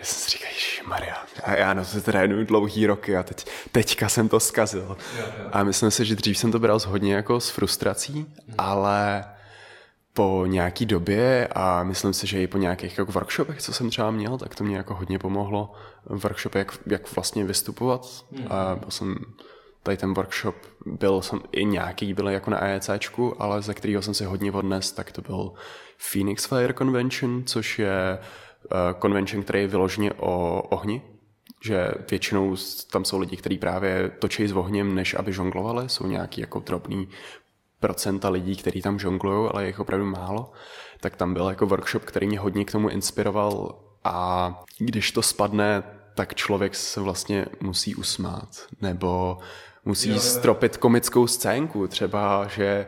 já jsem si říkal, Maria. A já na to trénuju dlouhý roky a teď, teďka jsem to zkazil. Jo, jo. A myslím si, že dřív jsem to bral hodně jako s frustrací, hmm. ale po nějaký době a myslím si, že i po nějakých jako workshopech, co jsem třeba měl, tak to mě jako hodně pomohlo. Workshopy, jak, jak vlastně vystupovat. Hmm. A byl jsem tady ten workshop, byl jsem i nějaký, byl jako na AECčku, ale ze kterého jsem si hodně odnes, tak to byl Phoenix Fire Convention, což je convention, který je vyloženě o ohni, že většinou tam jsou lidi, kteří právě točí s ohněm, než aby žonglovali, jsou nějaký jako drobný procenta lidí, kteří tam žonglují, ale je jich opravdu málo, tak tam byl jako workshop, který mě hodně k tomu inspiroval. A když to spadne, tak člověk se vlastně musí usmát, nebo musí stropit komickou scénku, třeba, že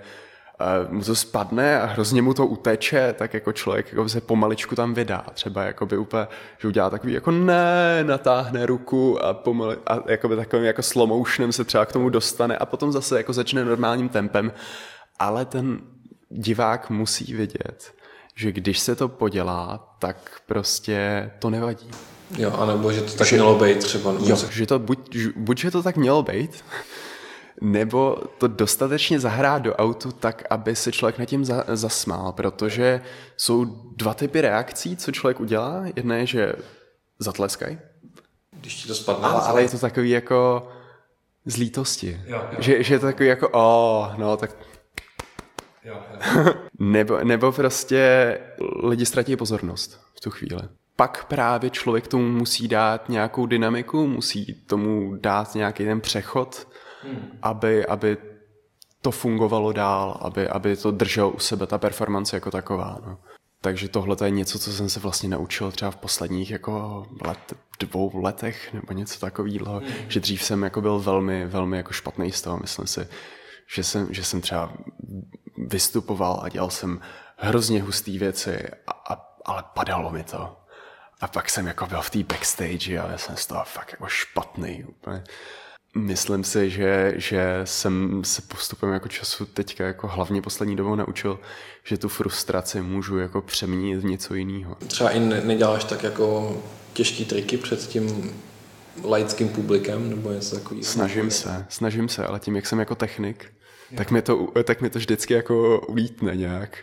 mu to spadne a hrozně mu to uteče, tak jako člověk jako se pomaličku tam vydá. Třeba jako by úplně, že udělá takový jako ne, natáhne ruku a, pomali, a jako by takovým jako slow motionem se třeba k tomu dostane a potom zase jako začne normálním tempem. Ale ten divák musí vědět, že když se to podělá, tak prostě to nevadí. Jo, anebo že to tak že, mělo být třeba. Jo, že to buď, buď, že to tak mělo být, nebo to dostatečně zahrát do autu tak, aby se člověk nad tím za, zasmál, protože jsou dva typy reakcí, co člověk udělá. Jedna je, že zatleskají. Když ti to spadne. Ale, ale je to takový jako z lítosti. Jo, jo. Že, že je to takový jako, o, oh, no tak... Jo, jo. nebo, nebo prostě lidi ztratí pozornost v tu chvíli pak právě člověk tomu musí dát nějakou dynamiku, musí tomu dát nějaký ten přechod hmm. aby, aby to fungovalo dál, aby, aby to drželo u sebe ta performance jako taková. No. takže tohle je něco, co jsem se vlastně naučil třeba v posledních jako let, dvou letech nebo něco takového, mm. že dřív jsem jako byl velmi, velmi jako špatný z toho, myslím si, že jsem, že jsem třeba vystupoval a dělal jsem hrozně hustý věci, a, a, ale padalo mi to. A pak jsem jako byl v té backstage a já jsem z toho fakt jako špatný úplně. Myslím si, že, že jsem se postupem jako času teďka jako hlavně poslední dobou naučil, že tu frustraci můžu jako přeměnit v něco jiného. Třeba i ne, neděláš tak jako těžký triky před tím laickým publikem nebo něco takového? Snažím se, snažím se, ale tím, jak jsem jako technik, tak mi, to, tak mi to vždycky jako ulítne nějak.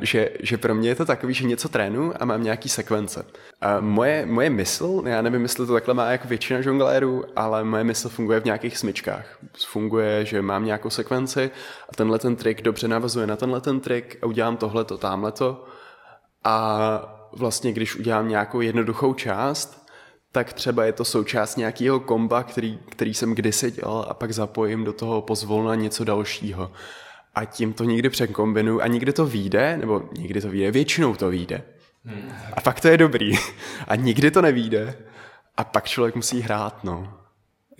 Že, že pro mě je to takový, že něco trénu a mám nějaký sekvence. A moje, moje mysl, já nevím, jestli to takhle má jako většina žonglérů, ale moje mysl funguje v nějakých smyčkách. Funguje, že mám nějakou sekvenci a tenhle ten trik dobře navazuje na tenhle ten trik a udělám tohleto, tamhleto. A vlastně, když udělám nějakou jednoduchou část, tak třeba je to součást nějakého komba, který, který jsem kdysi dělal a pak zapojím do toho pozvolna něco dalšího a tím to nikdy překombinuju a nikdy to vyjde, nebo nikdy to vyjde, většinou to vyjde. Hmm. A pak to je dobrý. A nikdy to nevíde. A pak člověk musí hrát, no.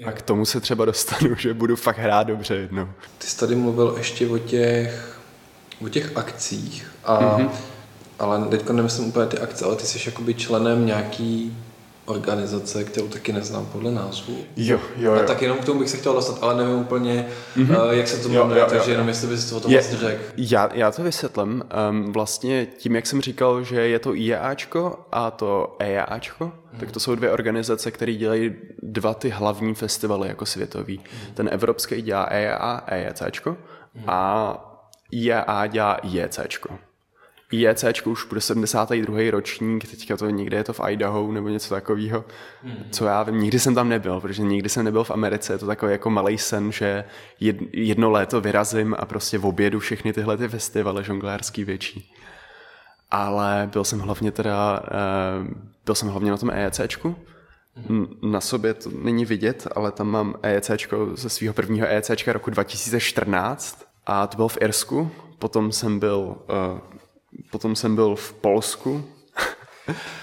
A k tomu se třeba dostanu, že budu fakt hrát dobře jednou. Ty jsi tady mluvil ještě o těch, o těch akcích, a, mm-hmm. ale teďka nemyslím úplně ty akce, ale ty jsi jakoby členem nějaký organizace, kterou taky neznám podle názvu. Jo, jo, jo. A tak jenom k tomu bych se chtěl dostat, ale nevím úplně, mm-hmm. jak se to jmenuje, takže jenom jestli bys to o tom vlastně řekl. Já, já to vysvětlím. Um, vlastně tím, jak jsem říkal, že je to IAAčko a to EAAčko, hmm. tak to jsou dvě organizace, které dělají dva ty hlavní festivaly jako světový. Hmm. Ten evropský dělá EAA, EECčko hmm. a IAA dělá IECčko. IEC už bude 72. ročník, teďka to někde je to v Idaho nebo něco takového, mm. co já vím, nikdy jsem tam nebyl, protože nikdy jsem nebyl v Americe, je to takový jako malý sen, že jedno léto vyrazím a prostě v obědu všechny tyhle ty festivaly žonglérský větší. Ale byl jsem hlavně teda, eh, byl jsem hlavně na tom EECčku, mm. na sobě to není vidět, ale tam mám EECčko ze svého prvního EECčka roku 2014 a to bylo v Irsku, potom jsem byl uh, potom jsem byl v Polsku.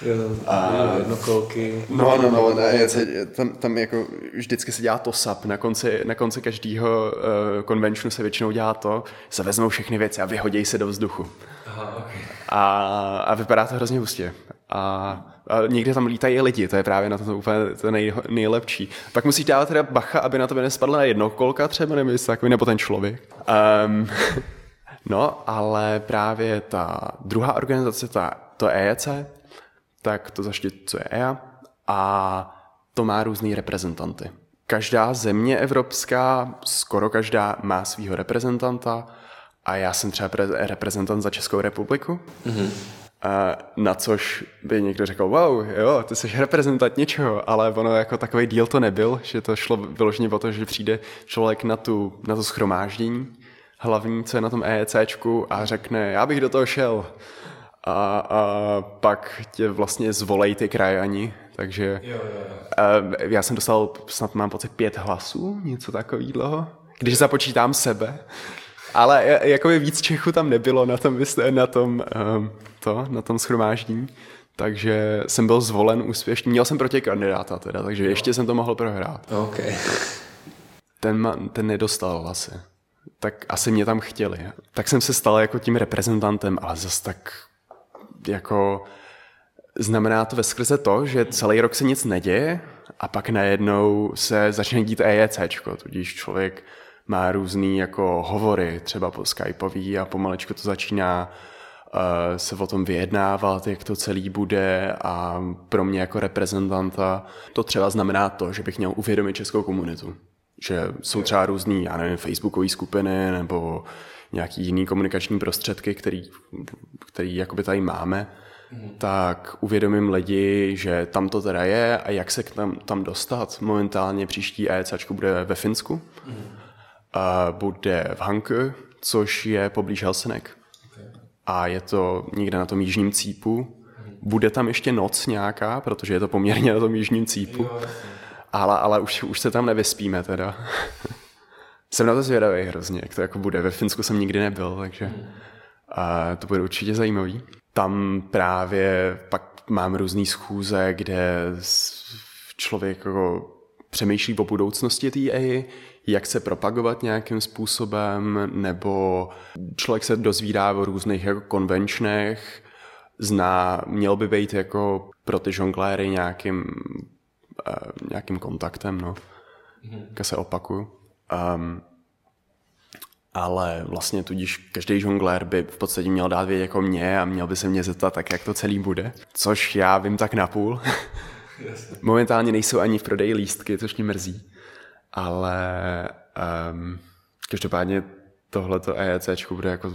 jo, a jednokolky. No, no, no, ne, tam, tam jako vždycky se dělá to sap. Na konci, na konci každého uh, se většinou dělá to, se vezmou všechny věci a vyhodí se do vzduchu. Aha, okay. a, a vypadá to hrozně hustě. A, a někde tam lítají lidi, to je právě na to úplně to nej, nejlepší. Pak musíš dávat teda bacha, aby na tebe nespadla na jednokolka třeba, nebo takový, nebo ten člověk. Um, No, ale právě ta druhá organizace, ta, to EEC, tak to co je EA a to má různý reprezentanty. Každá země evropská, skoro každá, má svého reprezentanta a já jsem třeba reprezentant za Českou republiku. Mm-hmm. Na což by někdo řekl, wow, jo, ty jsi reprezentant něčeho, ale ono jako takový díl to nebyl, že to šlo vyloženě o to, že přijde člověk na, tu, na to schromáždění hlavní, co je na tom EECčku a řekne, já bych do toho šel. A, a pak tě vlastně zvolej ty krajani, takže jo, jo, jo. já jsem dostal, snad mám pocit, pět hlasů, něco takového, když započítám sebe. Ale jako víc Čechů tam nebylo na tom, na tom, um, to, na tom schromáždění. Takže jsem byl zvolen úspěšně. Měl jsem proti kandidáta teda, takže ještě jsem to mohl prohrát. Okay. Ten, ten nedostal hlasy tak asi mě tam chtěli. Tak jsem se stal jako tím reprezentantem, ale zase tak jako znamená to ve skrze to, že celý rok se nic neděje a pak najednou se začne dít EEC, tudíž člověk má různý jako hovory, třeba po Skypeový a pomalečko to začíná uh, se o tom vyjednávat, jak to celý bude a pro mě jako reprezentanta to třeba znamená to, že bych měl uvědomit českou komunitu že jsou třeba různý, já nevím, facebookové skupiny nebo nějaký jiný komunikační prostředky, který, který jakoby tady máme, mm. tak uvědomím lidi, že tam to teda je a jak se k tam, tam dostat. Momentálně příští EEC bude ve Finsku, mm. a bude v Hanku, což je poblíž Helsinek. Okay. A je to někde na tom jižním cípu. Mm. Bude tam ještě noc nějaká, protože je to poměrně na tom jižním cípu. Jo, ale, ale už, už se tam nevyspíme teda. Jsem na to zvědavý hrozně, jak to jako bude. Ve Finsku jsem nikdy nebyl, takže... A to bude určitě zajímavý. Tam právě pak mám různý schůze, kde člověk jako přemýšlí o budoucnosti té AI, jak se propagovat nějakým způsobem, nebo člověk se dozvídá o různých jako konvenčnech, zná, měl by být jako pro ty žongléry nějakým, uh, nějakým kontaktem, no. Mm-hmm. se opakuju. Um, ale vlastně tudíž každý žonglér by v podstatě měl dát vědět jako mě a měl by se mě zeptat tak, jak to celý bude. Což já vím tak napůl. Momentálně nejsou ani v prodeji lístky, což mě mrzí. Ale um, každopádně tohleto EEC bude jako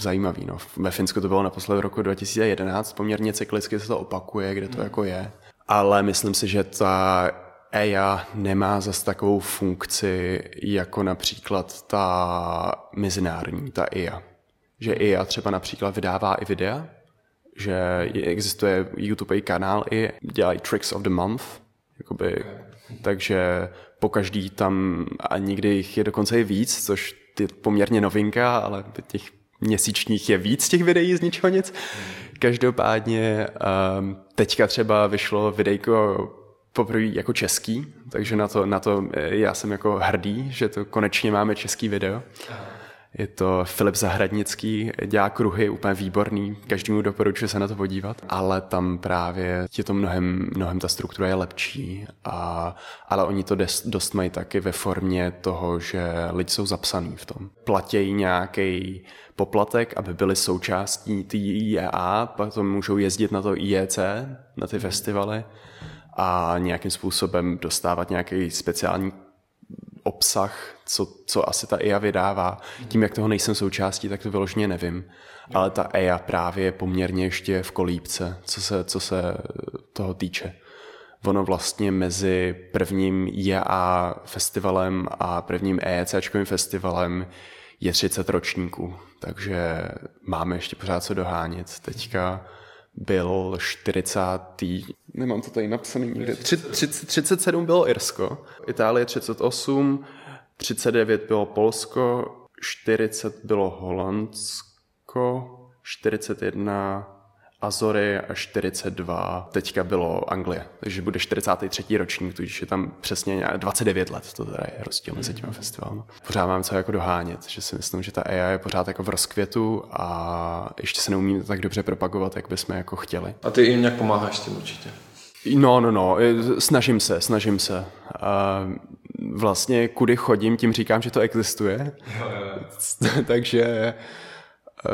zajímavý. No. Ve Finsku to bylo naposled v roku 2011, poměrně cyklicky se to opakuje, kde to hmm. jako je. Ale myslím si, že ta EIA nemá zas takovou funkci jako například ta mezinárodní, ta EIA. Že EIA třeba například vydává i videa, že existuje YouTube kanál i dělají Tricks of the Month, jakoby, takže po každý tam a někdy jich je dokonce i víc, což je poměrně novinka, ale těch měsíčních je víc těch videí z ničeho nic. Každopádně um, teďka třeba vyšlo videjko poprvé jako český, takže na to, na to eh, já jsem jako hrdý, že to konečně máme český video. Je to Filip Zahradnický, dělá kruhy, úplně výborný, každému doporučuji se na to podívat, ale tam právě je to mnohem, mnohem ta struktura je lepší, a, ale oni to dost, dost mají taky ve formě toho, že lidi jsou zapsaný v tom. Platějí nějaký poplatek, aby byli součástí té IEA, potom můžou jezdit na to IEC, na ty festivaly a nějakým způsobem dostávat nějaký speciální obsah, co, co asi ta EIA vydává. Tím, jak toho nejsem součástí, tak to vyloženě nevím. Ale ta EIA právě je poměrně ještě v kolípce, co se, co se toho týče. Ono vlastně mezi prvním IAA festivalem a prvním EECčkovým festivalem je 30 ročníků, takže máme ještě pořád co dohánět. Teďka byl 40. Nemám to tady napsané nikde. 30, 37 bylo Irsko, Itálie 38, 39 bylo Polsko, 40 bylo Holandsko, 41 Azory a 42 teďka bylo Anglie, takže bude 43. ročník, tudíž je tam přesně 29 let, to teda je rozdíl mezi těmi festivalem. Pořád mám co jako dohánět, že si myslím, že ta AI je pořád jako v rozkvětu a ještě se neumí tak dobře propagovat, jak bychom jako chtěli. A ty jim nějak pomáháš s tím určitě? No, no, no, snažím se, snažím se. A vlastně kudy chodím, tím říkám, že to existuje. Jo, jo. takže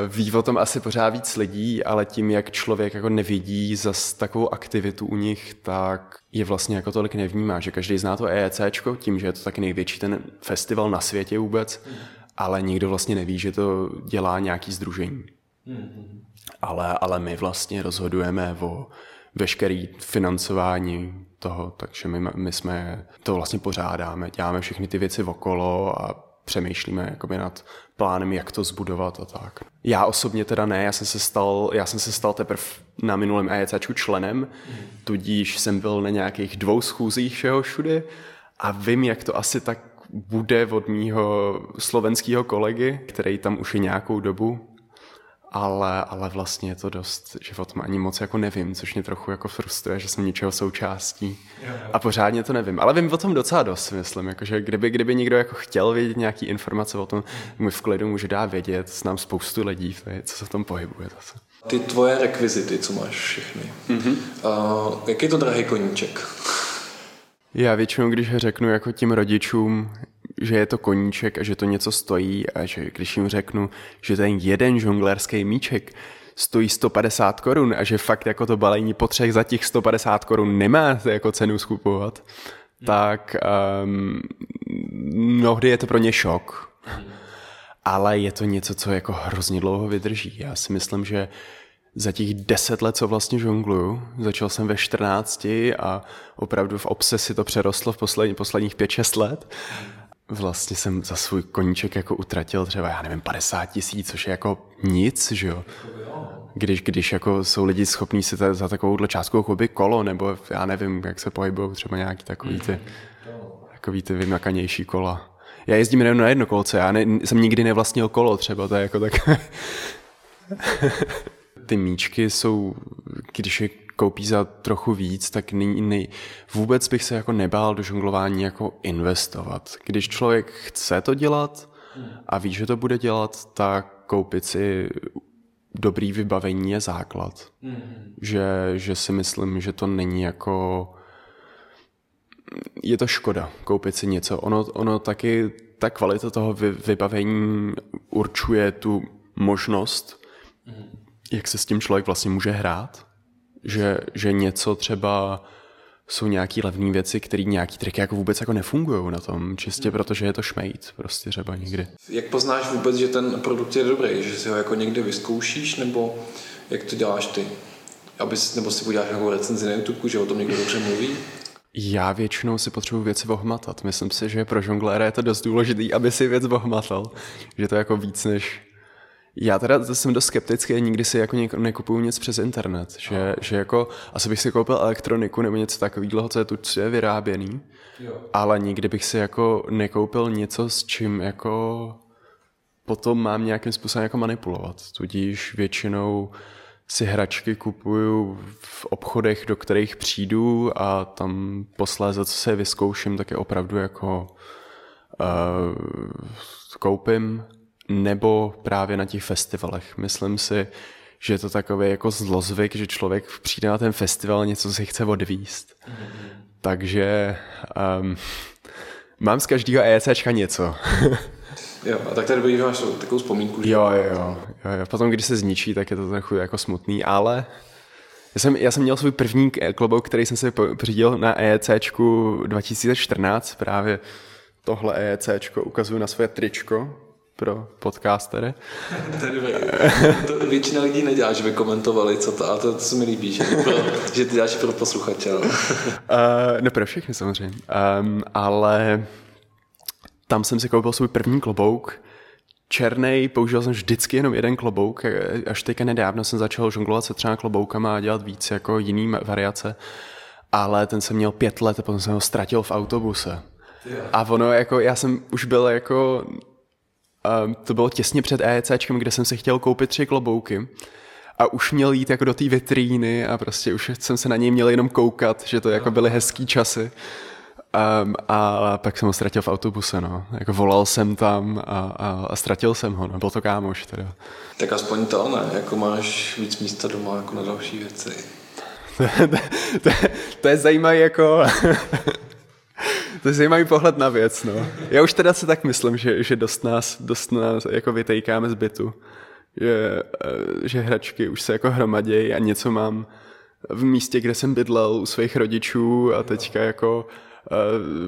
ví o tom asi pořád víc lidí, ale tím, jak člověk jako nevidí zas takovou aktivitu u nich, tak je vlastně jako tolik nevnímá, že každý zná to EECčko, tím, že je to taky největší ten festival na světě vůbec, ale nikdo vlastně neví, že to dělá nějaký združení. Ale, ale my vlastně rozhodujeme o veškerý financování toho, takže my, my jsme to vlastně pořádáme, děláme všechny ty věci okolo a přemýšlíme jakoby nad plánem, jak to zbudovat a tak. Já osobně teda ne, já jsem se stal, já jsem se stal teprve na minulém EECčku členem, tudíž jsem byl na nějakých dvou schůzích všeho všude a vím, jak to asi tak bude od mýho slovenského kolegy, který tam už je nějakou dobu ale, ale vlastně je to dost, že o tom ani moc jako nevím, což mě trochu jako frustruje, že jsem ničeho součástí a pořádně to nevím. Ale vím o tom docela dost, myslím, jakože kdyby, kdyby někdo jako chtěl vědět nějaký informace o tom, mu v klidu může dát vědět, znám spoustu lidí, co se v tom pohybuje zase. Ty tvoje rekvizity, co máš všechny, mm-hmm. uh, jaký je to drahý koníček? Já většinou, když řeknu jako tím rodičům, že je to koníček a že to něco stojí a že když jim řeknu, že ten jeden žonglerský míček stojí 150 korun a že fakt jako to balení po třech za těch 150 korun nemá jako cenu skupovat, hmm. tak um, mnohdy je to pro ně šok. Hmm. Ale je to něco, co jako hrozně dlouho vydrží. Já si myslím, že za těch deset let, co vlastně žongluju, začal jsem ve 14 a opravdu v obsesi to přerostlo v poslední, posledních 5-6 let. Vlastně jsem za svůj koníček jako utratil třeba, já nevím, 50 tisíc, což je jako nic, že jo. Když, když jako jsou lidi schopní si ta, za takovouhle částku koupit kolo, nebo já nevím, jak se pohybují třeba nějaký takový ty, takový ty vymakanější kola. Já jezdím jenom na jedno kolce, já ne, jsem nikdy nevlastnil kolo třeba, to je jako tak... Ty míčky jsou, když je koupí za trochu víc, tak nej, nej, vůbec bych se jako nebál do žonglování jako investovat. Když člověk chce to dělat a ví, že to bude dělat, tak koupit si dobrý vybavení je základ. Mm-hmm. Že, že si myslím, že to není jako... Je to škoda koupit si něco. Ono, ono taky, ta kvalita toho vy, vybavení určuje tu možnost, mm-hmm. jak se s tím člověk vlastně může hrát. Že, že něco třeba jsou nějaký levné věci, které nějaký triky jako vůbec jako nefungují na tom, čistě protože je to šmejt prostě třeba někdy. Jak poznáš vůbec, že ten produkt je dobrý, že si ho jako někde vyzkoušíš, nebo jak to děláš ty? Abys, nebo si uděláš nějakou recenzi na YouTube, že o tom někdo dobře mluví? Já většinou si potřebuji věci ohmatat. Myslím si, že pro žongléra je to dost důležité, aby si věc ohmatal. Že to je jako víc než já teda jsem dost skeptický, nikdy si jako nekupuju nic přes internet, že, že jako asi bych si koupil elektroniku nebo něco takového, co je tu co je vyráběný, jo. ale nikdy bych si jako nekoupil něco, s čím jako potom mám nějakým způsobem jako manipulovat. Tudíž většinou si hračky kupuju v obchodech, do kterých přijdu a tam posléze, co se vyzkouším, tak je opravdu jako uh, koupím nebo právě na těch festivalech. Myslím si, že je to takový jako zlozvyk, že člověk přijde na ten festival, něco si chce odvíst. Mm-hmm. Takže um, mám z každého ECčka něco. jo, a tak tady máš takovou vzpomínku. Že? Jo, jo, jo, jo. Potom, když se zničí, tak je to trochu jako smutný, ale já jsem, já jsem měl svůj první klobouk, který jsem si pořídil na EECčku 2014, právě tohle EECčko ukazuju na své tričko, pro podcastery. to většina lidí nedělá, že by komentovali, co to, a to, to se mi líbí, že, pro, že ty děláš pro posluchače. uh, no pro všechny samozřejmě, um, ale tam jsem si koupil svůj první klobouk, černý, použil jsem vždycky jenom jeden klobouk, až teďka nedávno jsem začal žonglovat se třeba kloboukama a dělat víc jako jiný variace, ale ten jsem měl pět let a potom jsem ho ztratil v autobuse. A ono, jako, já jsem už byl jako a to bylo těsně před EECčkem, kde jsem si chtěl koupit tři klobouky a už měl jít jako do té vitríny a prostě už jsem se na něj měl jenom koukat, že to jako byly hezký časy. Um, a pak jsem ho ztratil v autobuse, no. Jako volal jsem tam a, a, a ztratil jsem ho, no. Byl to kámoš teda. Tak aspoň to ne, jako máš víc místa doma jako na další věci. to, to, to, to je zajímavé jako to je zajímavý pohled na věc, no. Já už teda si tak myslím, že, že dost nás, dost nás jako vytejkáme z bytu. Že, eh, že hračky už se jako hromadějí a něco mám v místě, kde jsem bydlel u svých rodičů a teďka jako eh,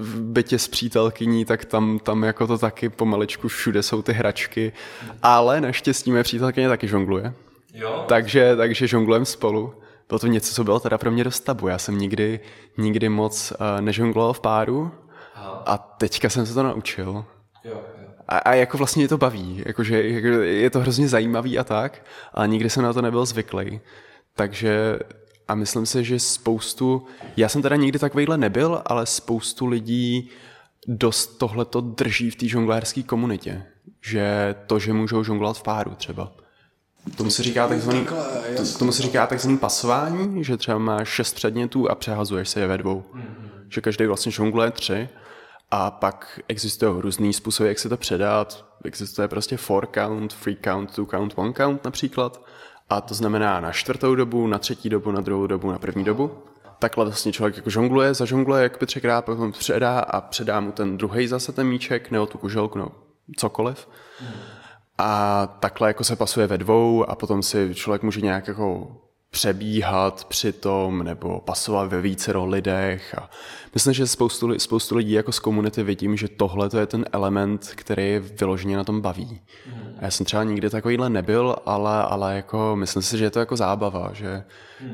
v bytě s přítelkyní, tak tam, tam jako to taky pomaličku všude jsou ty hračky. Ale naštěstí mé přítelkyně taky žongluje. Jo? Takže, takže žonglujeme spolu bylo to něco, co bylo teda pro mě dost tabu. Já jsem nikdy, nikdy moc uh, nežongloval v páru Aha. a teďka jsem se to naučil. Jo, jo. A, a jako vlastně mě to baví, jakože jako je to hrozně zajímavý a tak, ale nikdy jsem na to nebyl zvyklý. Takže a myslím si, že spoustu, já jsem teda nikdy takovýhle nebyl, ale spoustu lidí dost tohleto drží v té žonglérské komunitě. Že to, že můžou žonglovat v páru třeba. Tomu se říká takzvaný, to, tomu se říká takzvaný pasování, že třeba máš šest předmětů a přehazuješ se je ve dvou. Mm-hmm. Že každý vlastně žongluje tři a pak existují různý způsoby, jak se to předat. Existuje prostě four count, three count, two count, one count například. A to znamená na čtvrtou dobu, na třetí dobu, na druhou dobu, na první dobu. Takhle vlastně člověk jako žongluje, zažongluje jak by třikrát, potom předá a předá mu ten druhý zase ten míček, nebo tu kuželku, nebo cokoliv. Mm. A takhle jako se pasuje ve dvou a potom si člověk může nějak jako přebíhat při tom nebo pasovat ve více lidech. A myslím, že spoustu, spoustu lidí jako z komunity vidím, že tohle to je ten element, který vyloženě na tom baví. A já jsem třeba nikdy takovýhle nebyl, ale, ale jako myslím si, že je to jako zábava, že,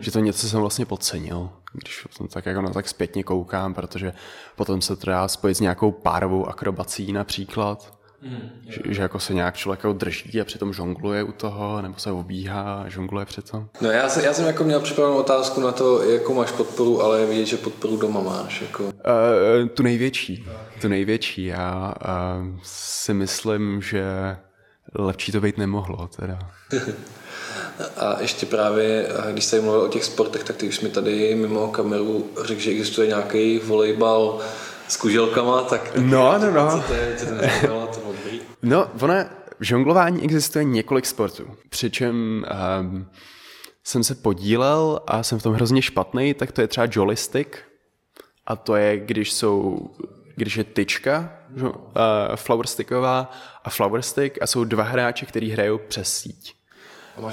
že to něco jsem vlastně podcenil, když tak jako na tak zpětně koukám, protože potom se to dá spojit s nějakou párovou akrobací například Mm, že, že jako se nějak člověk jako drží a přitom žongluje u toho, nebo se obíhá a žongluje přitom. No já jsem, já jsem jako měl připravenou otázku na to, jakou máš podporu, ale je vidět, že podporu doma máš. Jako. Uh, tu největší. Tu největší. Já uh, si myslím, že lepší to být nemohlo. Teda. A ještě právě, když jsi mluvil o těch sportech, tak ty už mi tady mimo kameru řekl, že existuje nějaký volejbal s kuželkama, tak... No, no, no. Co to je, co to je, to No, ono, v žonglování existuje několik sportů, přičem um, jsem se podílel a jsem v tom hrozně špatný, tak to je třeba jollystick a to je, když jsou, když je tyčka uh, flowersticková a flowerstick a jsou dva hráči, kteří hrajou přes síť.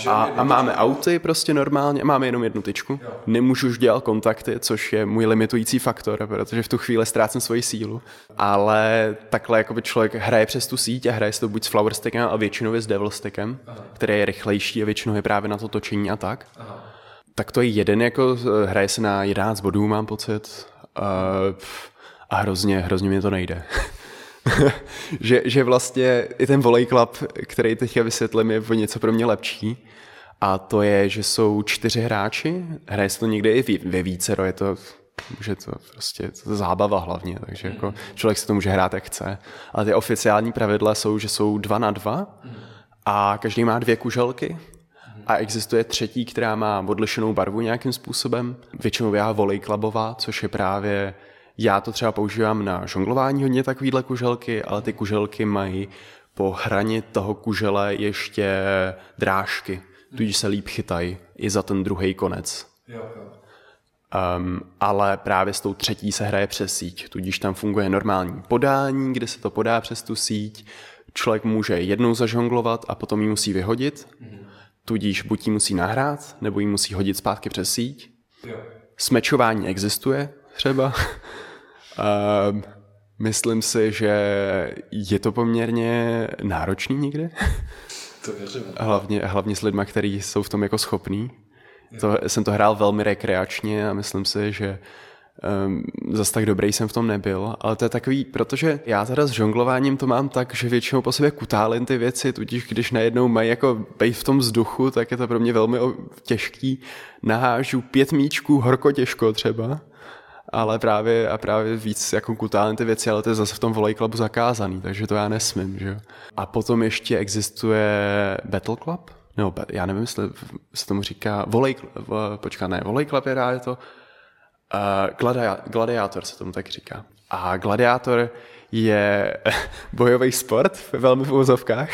A, a máme auty prostě normálně, máme jenom jednu tyčku. Jo. Nemůžu už dělat kontakty, což je můj limitující faktor, protože v tu chvíli ztrácím svoji sílu. Ale takhle jako by člověk hraje přes tu síť a hraje se to buď s flower stickem a většinou je s devil stickem, Aha. který je rychlejší a většinou je právě na to točení a tak. Aha. Tak to je jeden, jako hraje se na 11 bodů, mám pocit. A, a hrozně, hrozně mi to nejde. že, že vlastně i ten volej club, který teďka vysvětlím, je o něco pro mě lepší. A to je, že jsou čtyři hráči, hraje se to někde i ve vícero, je to že to prostě to zábava hlavně, takže jako člověk se to může hrát jak chce. Ale ty oficiální pravidla jsou, že jsou dva na dva a každý má dvě kuželky a existuje třetí, která má odlišenou barvu nějakým způsobem. Většinou já volej klubová, což je právě já to třeba používám na žonglování hodně takovýhle kuželky, ale ty kuželky mají po hraně toho kužele ještě drážky, tudíž se líp chytají i za ten druhý konec. Um, ale právě s tou třetí se hraje přes síť, tudíž tam funguje normální podání, kde se to podá přes tu síť. Člověk může jednou zažonglovat a potom ji musí vyhodit, mm-hmm. tudíž buď ji musí nahrát, nebo ji musí hodit zpátky přes síť. Jo. Smečování existuje třeba. Uh, myslím si, že je to poměrně náročný někde. To věřím. Hlavně, hlavně s lidmi, kteří jsou v tom jako schopní. To, jsem to hrál velmi rekreačně a myslím si, že um, zas tak dobrý jsem v tom nebyl, ale to je takový, protože já teda s žonglováním to mám tak, že většinou po sobě kutálím ty věci, tudíž když najednou mají jako být v tom vzduchu, tak je to pro mě velmi těžký. Nahážu pět míčků horko těžko třeba ale právě, a právě víc jako kutálně ty věci, ale to je zase v tom volej clubu zakázaný, takže to já nesmím, že A potom ještě existuje Battle Club, nebo já nevím, jestli se tomu říká volej, počká, ne, volej club je právě to, uh, gladia, gladiátor se tomu tak říká. A gladiátor je bojový sport ve velmi v úzovkách.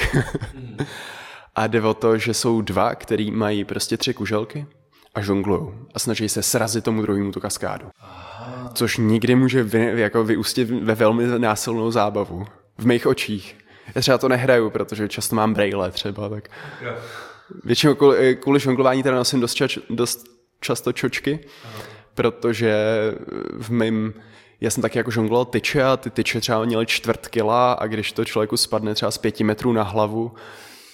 a jde o to, že jsou dva, který mají prostě tři kuželky a žonglujou a snaží se srazit tomu druhému tu kaskádu. Což nikdy může vy, jako vyústit ve velmi násilnou zábavu. V mých očích. Já třeba to nehraju, protože často mám braille třeba, tak... Většinou kvůli, kvůli žonglování teda nosím dost, čač, dost často čočky, Aha. protože v mém já jsem taky jako žongloval tyče a ty tyče třeba měly čtvrt kila a když to člověku spadne třeba z pěti metrů na hlavu,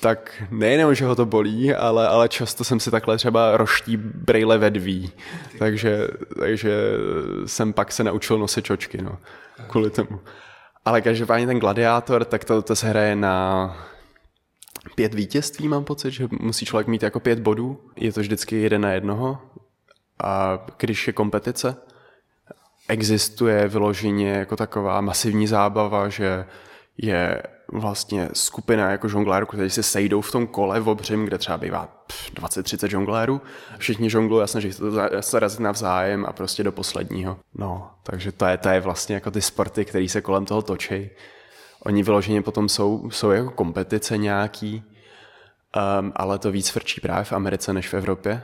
tak nejenom, že ho to bolí, ale, ale často jsem si takhle třeba roští brejle vedví. Takže, takže jsem pak se naučil nosit čočky, no, kvůli tomu. Ale každopádně ten gladiátor, tak to, to se hraje na pět vítězství, mám pocit, že musí člověk mít jako pět bodů. Je to vždycky jeden na jednoho. A když je kompetice, existuje vyloženě jako taková masivní zábava, že je vlastně skupina jako žonglérů, kteří se sejdou v tom kole v obřím, kde třeba bývá 20-30 žonglérů. Všichni žonglují a snaží se to zarazit navzájem a prostě do posledního. No, takže to je, to je vlastně jako ty sporty, které se kolem toho točí. Oni vyloženě potom jsou, jsou jako kompetice nějaký, um, ale to víc frčí právě v Americe než v Evropě.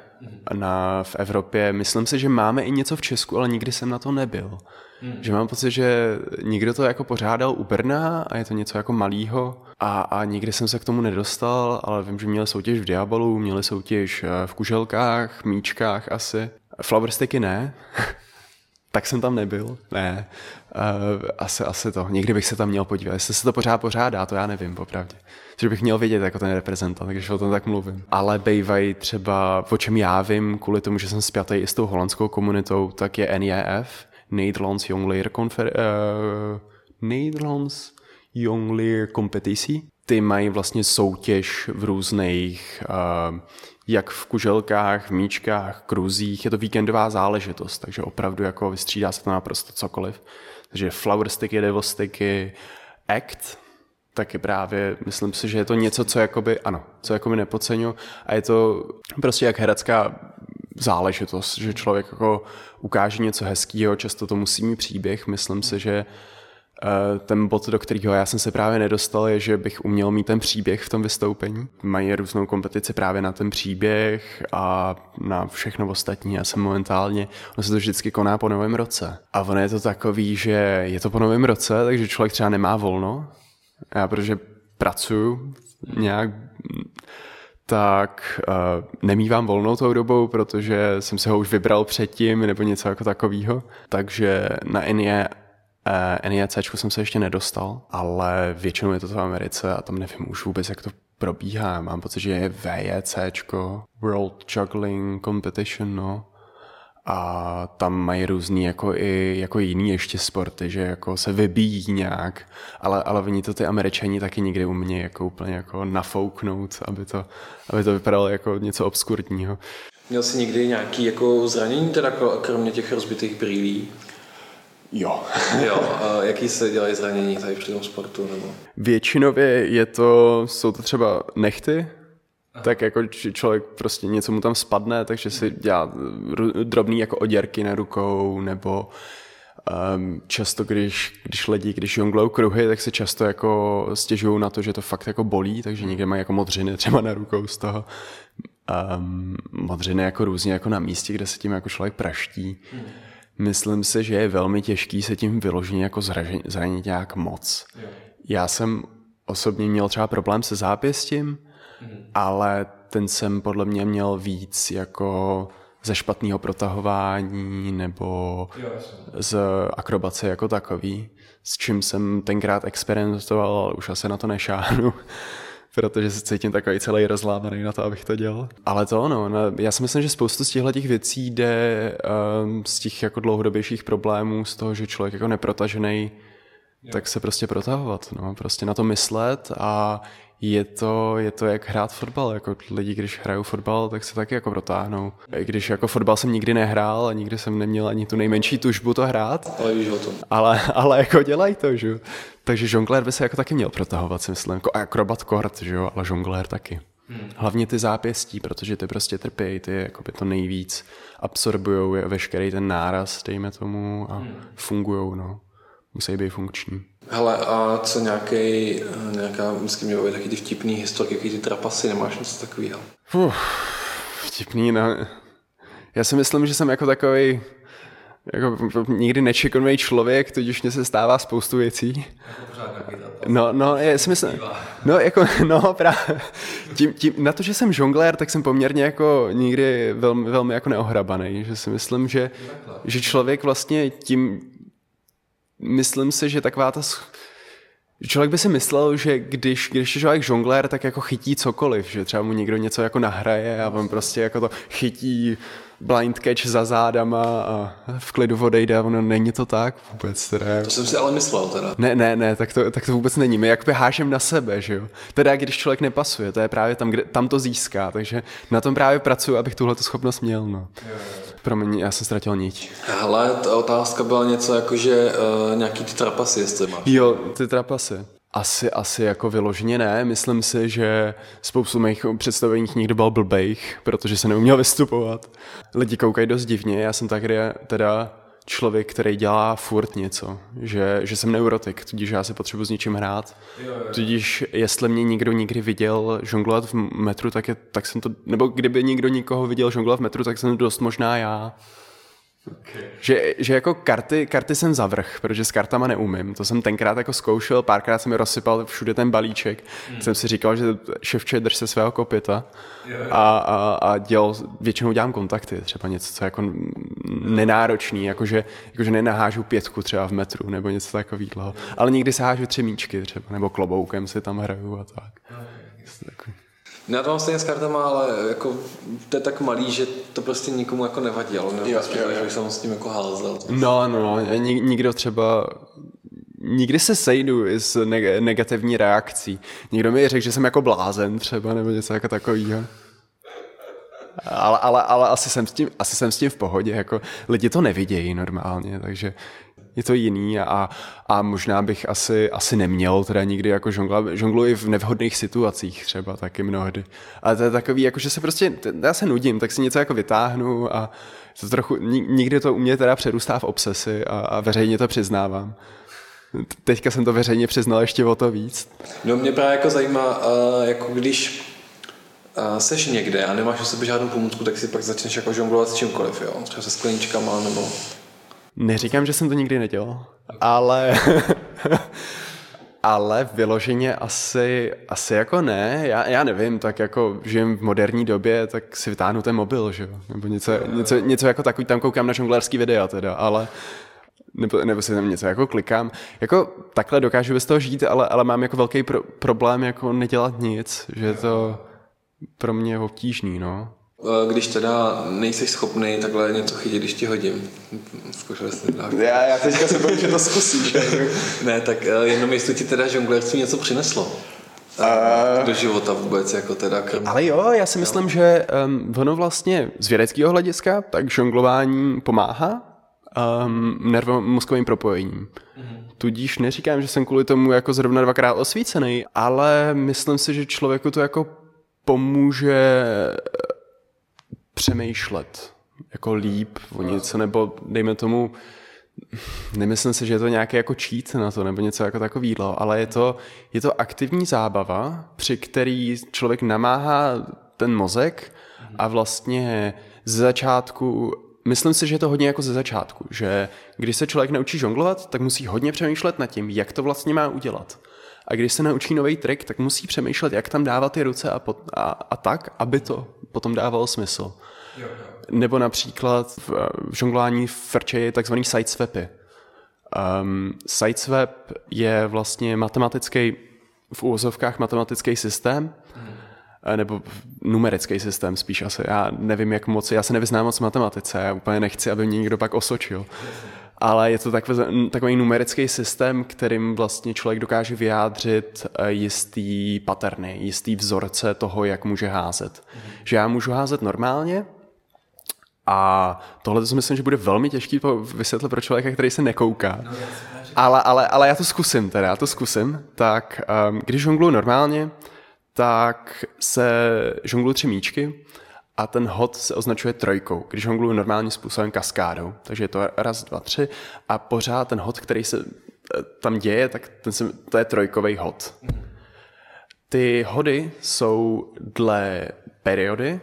Na, v Evropě myslím si, že máme i něco v Česku, ale nikdy jsem na to nebyl. Hmm. Že mám pocit, že nikdo to jako pořádal u Brna a je to něco jako malýho a, a nikdy jsem se k tomu nedostal, ale vím, že měli soutěž v Diabolu, měli soutěž eh, v Kuželkách, Míčkách asi. Flowersticky ne, tak jsem tam nebyl, ne. Uh, asi, asi to. Někdy bych se tam měl podívat. Jestli se to pořád pořádá, to já nevím, popravdě. Což bych měl vědět jako ten reprezentant, když o tom tak mluvím. Ale bejvají třeba, o čem já vím, kvůli tomu, že jsem spjatý i s tou holandskou komunitou, tak je NEF, Nederlands Jongleer Confer... Uh, Nederlands Jonglier kompeticí. Ty mají vlastně soutěž v různých, uh, jak v kuželkách, v míčkách, kruzích. Je to víkendová záležitost, takže opravdu jako vystřídá se to naprosto cokoliv. Takže flower sticky, devil sticky, act, taky právě myslím si, že je to něco, co jakoby, ano, co jakoby nepodceňu a je to prostě jak herecká záležitost, že člověk jako ukáže něco hezkého, často to musí mít příběh, myslím si, že eh, ten bod, do kterého já jsem se právě nedostal, je, že bych uměl mít ten příběh v tom vystoupení. Mají různou kompetici právě na ten příběh a na všechno ostatní. Já jsem momentálně, ono se to vždycky koná po novém roce. A ono je to takový, že je to po novém roce, takže člověk třeba nemá volno. Já protože pracuju nějak tak uh, nemývám volnou tou dobou, protože jsem se ho už vybral předtím nebo něco jako takového. Takže na NIE, uh, NIEC jsem se ještě nedostal, ale většinou je to v Americe a tam nevím už vůbec, jak to probíhá. Mám pocit, že je VJC, World Juggling Competition, no a tam mají různý jako i jako jiný ještě sporty, že jako se vybíjí nějak, ale, ale oni to ty američani taky nikdy umějí jako úplně jako nafouknout, aby to, aby to vypadalo jako něco obskurního. Měl jsi někdy nějaký jako zranění teda kromě těch rozbitých brýlí? Jo. jo. A jaký se dělají zranění tady při tom sportu? Nebo? Většinově je to, jsou to třeba nechty, tak jako člověk prostě něco mu tam spadne, takže si dělá drobný jako oděrky na rukou, nebo um, často, když, když lidi, když jonglou kruhy, tak se často jako stěžují na to, že to fakt jako bolí, takže někde mají jako modřiny třeba na rukou z toho. Um, modřiny jako různě jako na místě, kde se tím jako člověk praští. Hmm. Myslím si, že je velmi těžký se tím vyloženě jako zranit nějak moc. Já jsem osobně měl třeba problém se zápěstím, ale ten jsem podle mě měl víc jako ze špatného protahování nebo z akrobace jako takový, s čím jsem tenkrát experimentoval, ale už asi na to nešáhnu, protože se cítím takový celý rozlámaný na to, abych to dělal. Ale to ono, no, já si myslím, že spoustu z těchto těch věcí jde um, z těch jako dlouhodobějších problémů, z toho, že člověk jako neprotažený, tak se prostě protahovat, no, prostě na to myslet a je to, je to jak hrát fotbal. Jako lidi, když hrajou fotbal, tak se taky jako protáhnou. I když jako fotbal jsem nikdy nehrál a nikdy jsem neměl ani tu nejmenší tužbu to hrát. Ale víš o tom. Ale, ale jako dělají to, že Takže žonglér by se jako taky měl protahovat, si myslím. Jako akrobat kort, že jo, ale žonglér taky. Hmm. Hlavně ty zápěstí, protože ty prostě trpějí, ty jako by to nejvíc absorbují veškerý ten náraz, dejme tomu, a hmm. fungují, no. Musí být funkční. Hele, a co nějaký, nějaká, myslím, mělo být taky ty vtipný historky, jaký ty trapasy, nemáš něco takového? Uf, vtipný, no. Já si myslím, že jsem jako takový jako nikdy nečekonný člověk, tudíž mě se stává spoustu věcí. No, no, já si myslím, no, jako, no, právě, tím, tím, na to, že jsem žonglér, tak jsem poměrně jako nikdy velmi, velmi jako neohrabaný, že si myslím, že, že člověk vlastně tím, myslím si, že taková ta Člověk by si myslel, že když, když je člověk žonglér, tak jako chytí cokoliv, že třeba mu někdo něco jako nahraje a on prostě jako to chytí blind catch za zádama a v klidu odejde a ono není to tak vůbec. Teda. To jsem si ale myslel teda. Ne, ne, ne, tak to, tak to vůbec není. My jak hážem na sebe, že jo. Teda když člověk nepasuje, to je právě tam, kde, tam to získá, takže na tom právě pracuji, abych tuhle schopnost měl, no. Promiň, já jsem ztratil niť. Hele, ta otázka byla něco jako, že uh, nějaký ty trapasy, jestli máš. Jo, ty trapasy. Asi, asi jako vyloženě ne. Myslím si, že spoustu mých představení nikdy byl blbejch, protože se neuměl vystupovat. Lidi koukají dost divně, já jsem tak teda člověk, který dělá furt něco, že, že jsem neurotik, tudíž já si potřebuji s něčím hrát. Jo, jo. Tudíž jestli mě někdo nikdy viděl žonglovat v metru, tak, je, tak jsem to, nebo kdyby někdo nikoho viděl žonglovat v metru, tak jsem to dost možná já. Okay. Že, že jako karty, karty jsem zavrh, protože s kartama neumím. To jsem tenkrát jako zkoušel, párkrát jsem mi rozsypal všude ten balíček. Hmm. Jsem si říkal, že ševče drž se svého kopita a, a, a dělal, většinou dělám kontakty, třeba něco, co jako nenáročný, jakože, jakože nenahážu pětku třeba v metru nebo něco takového. Ale někdy se hážu tři míčky třeba, nebo kloboukem si tam hraju a tak. Okay. Já to mám stejně s kartama, ale jako to je tak malý, že to prostě nikomu jako nevadilo. Ne? Jo, jo, jo. jsem s tím jako házel. No, no, no, nikdo třeba nikdy se sejdu s negativní reakcí. Někdo mi řekl, že jsem jako blázen třeba, nebo něco jako takového. Ale, ale, ale asi, jsem s tím, asi jsem s tím v pohodě, jako lidi to nevidějí normálně, takže je to jiný a, a možná bych asi, asi neměl teda nikdy jako žongla, žongluji v nevhodných situacích třeba taky mnohdy. Ale to je takový, jako že se prostě, já se nudím, tak si něco jako vytáhnu a to trochu, nikdy to u mě teda přerůstá v obsesi a, a veřejně to přiznávám. Teďka jsem to veřejně přiznal ještě o to víc. No mě právě jako zajímá, jako když seš někde a nemáš u sebe žádnou pomůcku, tak si pak začneš jako žonglovat s čímkoliv, jo? Třeba se skleničkama nebo... Neříkám, že jsem to nikdy nedělal, ale... ale vyloženě asi, asi jako ne, já, já nevím, tak jako žijem v moderní době, tak si vytáhnu ten mobil, že jo, nebo něco, něco, něco jako takový, tam koukám na žonglerský videa teda, ale nebo, nebo si tam něco jako klikám. Jako takhle dokážu bez toho žít, ale, ale mám jako velký pro, problém jako nedělat nic, že to pro mě je obtížný, no. Když teda nejsi schopný takhle něco chytit, když ti hodím. Zkoušel jsi Já, já teďka se bojím, že to zkusíš. ne, tak eh, jenom jestli ti teda žonglerství něco přineslo. Uh, do života vůbec, jako teda krm. Ale jo, já si myslím, že um, ono vlastně z vědeckého hlediska, tak žonglování pomáhá um, nervomozkovým propojením. Mm-hmm. Tudíž neříkám, že jsem kvůli tomu jako zrovna dvakrát osvícený, ale myslím si, že člověku to jako pomůže eh, přemýšlet jako líp o něco, nebo dejme tomu, nemyslím si, že je to nějaké jako cheat na to, nebo něco jako takového, ale je to, je to aktivní zábava, při který člověk namáhá ten mozek a vlastně ze začátku myslím si, že je to hodně jako ze začátku, že když se člověk naučí žonglovat, tak musí hodně přemýšlet nad tím, jak to vlastně má udělat. A když se naučí nový trik, tak musí přemýšlet, jak tam dávat ty ruce a, pot, a, a tak, aby to potom dávalo smysl. Jo, jo. Nebo například v, v žonglování frče je takzvaný sideswapy. Um, sideswap je vlastně matematický, v úvozovkách matematický systém, hmm nebo numerický systém spíš asi. Já nevím, jak moc, já se nevyznám moc v matematice, já úplně nechci, aby mě někdo pak osočil ale je to takový, takový numerický systém, kterým vlastně člověk dokáže vyjádřit eh, jistý paterny, jistý vzorce toho, jak může házet. Mm-hmm. Že já můžu házet normálně, a tohle to si myslím, že bude velmi těžký vysvětlit pro člověka, který se nekouká. No, ale, ale, ale já to zkusím teda, já to zkusím. Tak um, když žongluji normálně, tak se žongluji tři míčky a ten hod se označuje trojkou, když hongluju normálním způsobem kaskádou. Takže je to raz, dva, tři a pořád ten hod, který se eh, tam děje, tak ten se, to je trojkový hod. Ty hody jsou dle periody,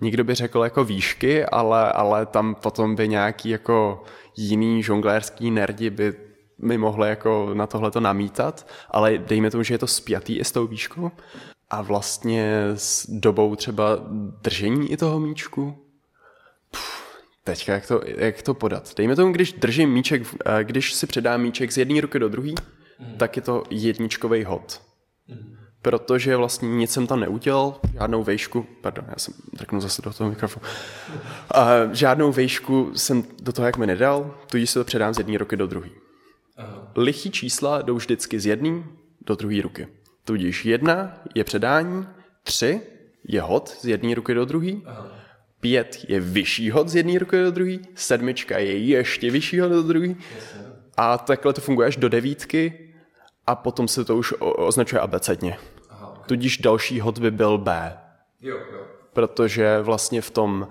nikdo by řekl jako výšky, ale, ale tam potom by nějaký jako jiný žonglérský nerdi by mi mohli jako na tohle to namítat, ale dejme tomu, že je to spjatý i s tou výškou a vlastně s dobou třeba držení i toho míčku. Pff, teďka jak to, jak to podat? Dejme tomu, když držím míček, když si předám míček z jedné ruky do druhé, mm. tak je to jedničkový hod. Mm. Protože vlastně nic jsem tam neudělal, žádnou vejšku, pardon, já jsem drknu zase do toho mikrofonu, a žádnou vejšku jsem do toho jak mi nedal, tudíž se to předám z jedné ruky do druhé. Lichý čísla jdou vždycky z jedné do druhé ruky. Tudíž jedna je předání, tři je hod z jedné ruky do druhé, pět je vyšší hod z jedné ruky do druhé, sedmička je ještě vyšší hod do druhé a takhle to funguje až do devítky a potom se to už označuje abecedně. Tudíž další hod by byl B. Jo, jo. Protože vlastně v tom,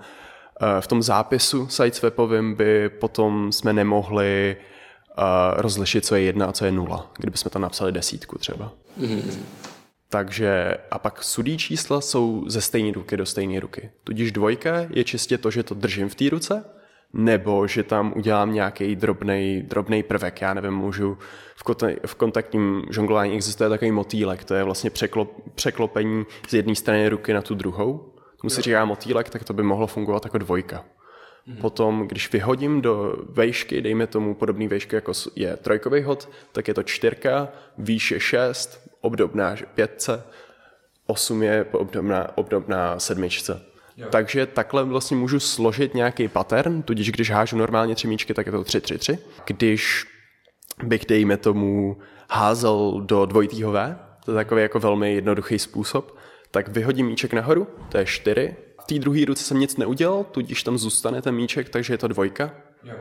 eh, v tom zápisu sideswapovým by potom jsme nemohli rozlišit, co je jedna a co je nula, kdybychom tam napsali desítku třeba. Mm-hmm. Takže a pak sudí čísla jsou ze stejné ruky do stejné ruky. Tudíž dvojka je čistě to, že to držím v té ruce, nebo že tam udělám nějaký drobný drobnej prvek. Já nevím, můžu v, kont- v kontaktním žonglování existuje takový motýlek, to je vlastně překlop, překlopení z jedné strany ruky na tu druhou. Tomu se říká motýlek, tak to by mohlo fungovat jako dvojka. Mm-hmm. Potom, když vyhodím do vejšky, dejme tomu podobný vejšky, jako je trojkový hod, tak je to čtyřka, výše šest, obdobná pětce, osm je obdobná, obdobná sedmičce. Jo. Takže takhle vlastně můžu složit nějaký pattern, tudíž když hážu normálně tři míčky, tak je to 3-3-3. Když bych, dejme tomu, házel do dvojitýho V, to je takový jako velmi jednoduchý způsob, tak vyhodím míček nahoru, to je čtyři té druhé ruce jsem nic neudělal, tudíž tam zůstane ten míček, takže je to dvojka. Jo.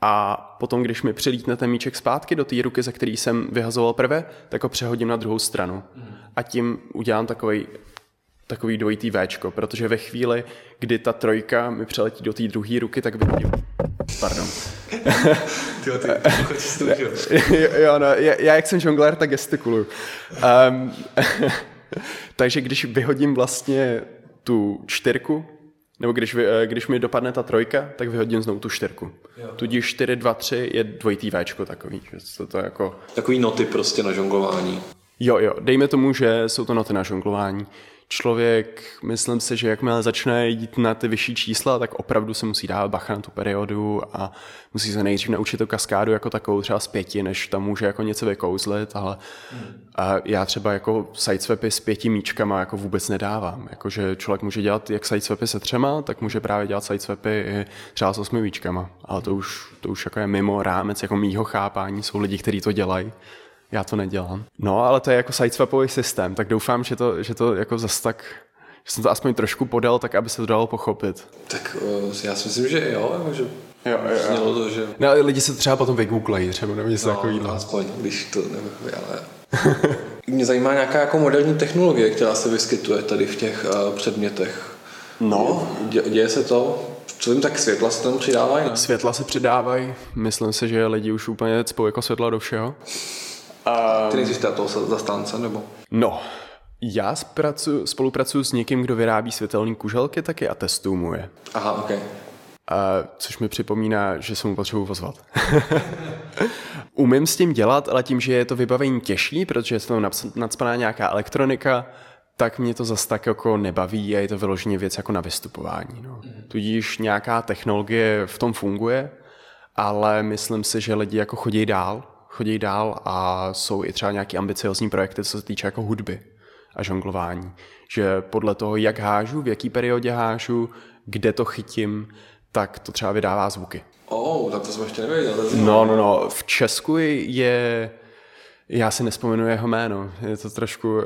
A potom, když mi přilítne ten míček zpátky do té ruky, ze který jsem vyhazoval prvé, tak ho přehodím na druhou stranu. Mm. A tím udělám takový takový dvojitý Včko, protože ve chvíli, kdy ta trojka mi přeletí do té druhé ruky, tak vyhodím. Pardon. Tyjo, ty, ty jo, jo, no, já, já, jak jsem žonglér, tak gestikuluju. Um, takže když vyhodím vlastně tu čtyřku, nebo když, vy, eh, když mi dopadne ta trojka, tak vyhodím znovu tu čtyřku. Jo. Tudíž 4, 2, 3 je dvojitý Včko takový. Že to, to jako... Takový noty prostě na žonglování. Jo, jo, dejme tomu, že jsou to noty na žonglování člověk, myslím si, že jakmile začne jít na ty vyšší čísla, tak opravdu se musí dávat bacha na tu periodu a musí se nejdřív naučit tu kaskádu jako takovou třeba z pěti, než tam může jako něco vykouzlit, ale a já třeba jako sideswapy s pěti míčkama jako vůbec nedávám. Jakože člověk může dělat jak sideswapy se třema, tak může právě dělat sideswapy i třeba s osmi míčkama, ale to už, to už jako je mimo rámec jako mýho chápání, jsou lidi, kteří to dělají. Já to nedělám. No, ale to je jako sideswapový systém, tak doufám, že to, že to jako zas tak že jsem to aspoň trošku podal, tak aby se to dalo pochopit. Tak uh, já si myslím, že jo, že Jo, jo, jo. To, že... No, lidi se třeba potom vygooglejí, třeba nebo něco no, takového. aspoň, když to nevím, ale... Mě zajímá nějaká jako moderní technologie, která se vyskytuje tady v těch uh, předmětech. No. Dě, děje se to? Co jim tak světla se tam přidávají, ne? Světla se přidávají. Myslím si, že lidi už úplně cpou jako světla do všeho. Um, Ty nejsi toho zastánce, nebo? No, já zpracu, spolupracuji s někým, kdo vyrábí světelné kuželky taky a testuju mu je. Aha, ok. A, což mi připomíná, že se mu potřebuji pozvat. Umím s tím dělat, ale tím, že je to vybavení těžší, protože je to nadspaná nějaká elektronika, tak mě to zase tak jako nebaví a je to vyloženě věc jako na vystupování. No. Mm. Tudíž nějaká technologie v tom funguje, ale myslím si, že lidi jako chodí dál chodí dál a jsou i třeba nějaké ambiciozní projekty, co se týče jako hudby a žonglování. Že podle toho, jak hážu, v jaký periodě hážu, kde to chytím, tak to třeba vydává zvuky. Oh, tak to jsem ještě nevěděl. No, no, no. V Česku je, já si nespomenu jeho jméno, je to trošku,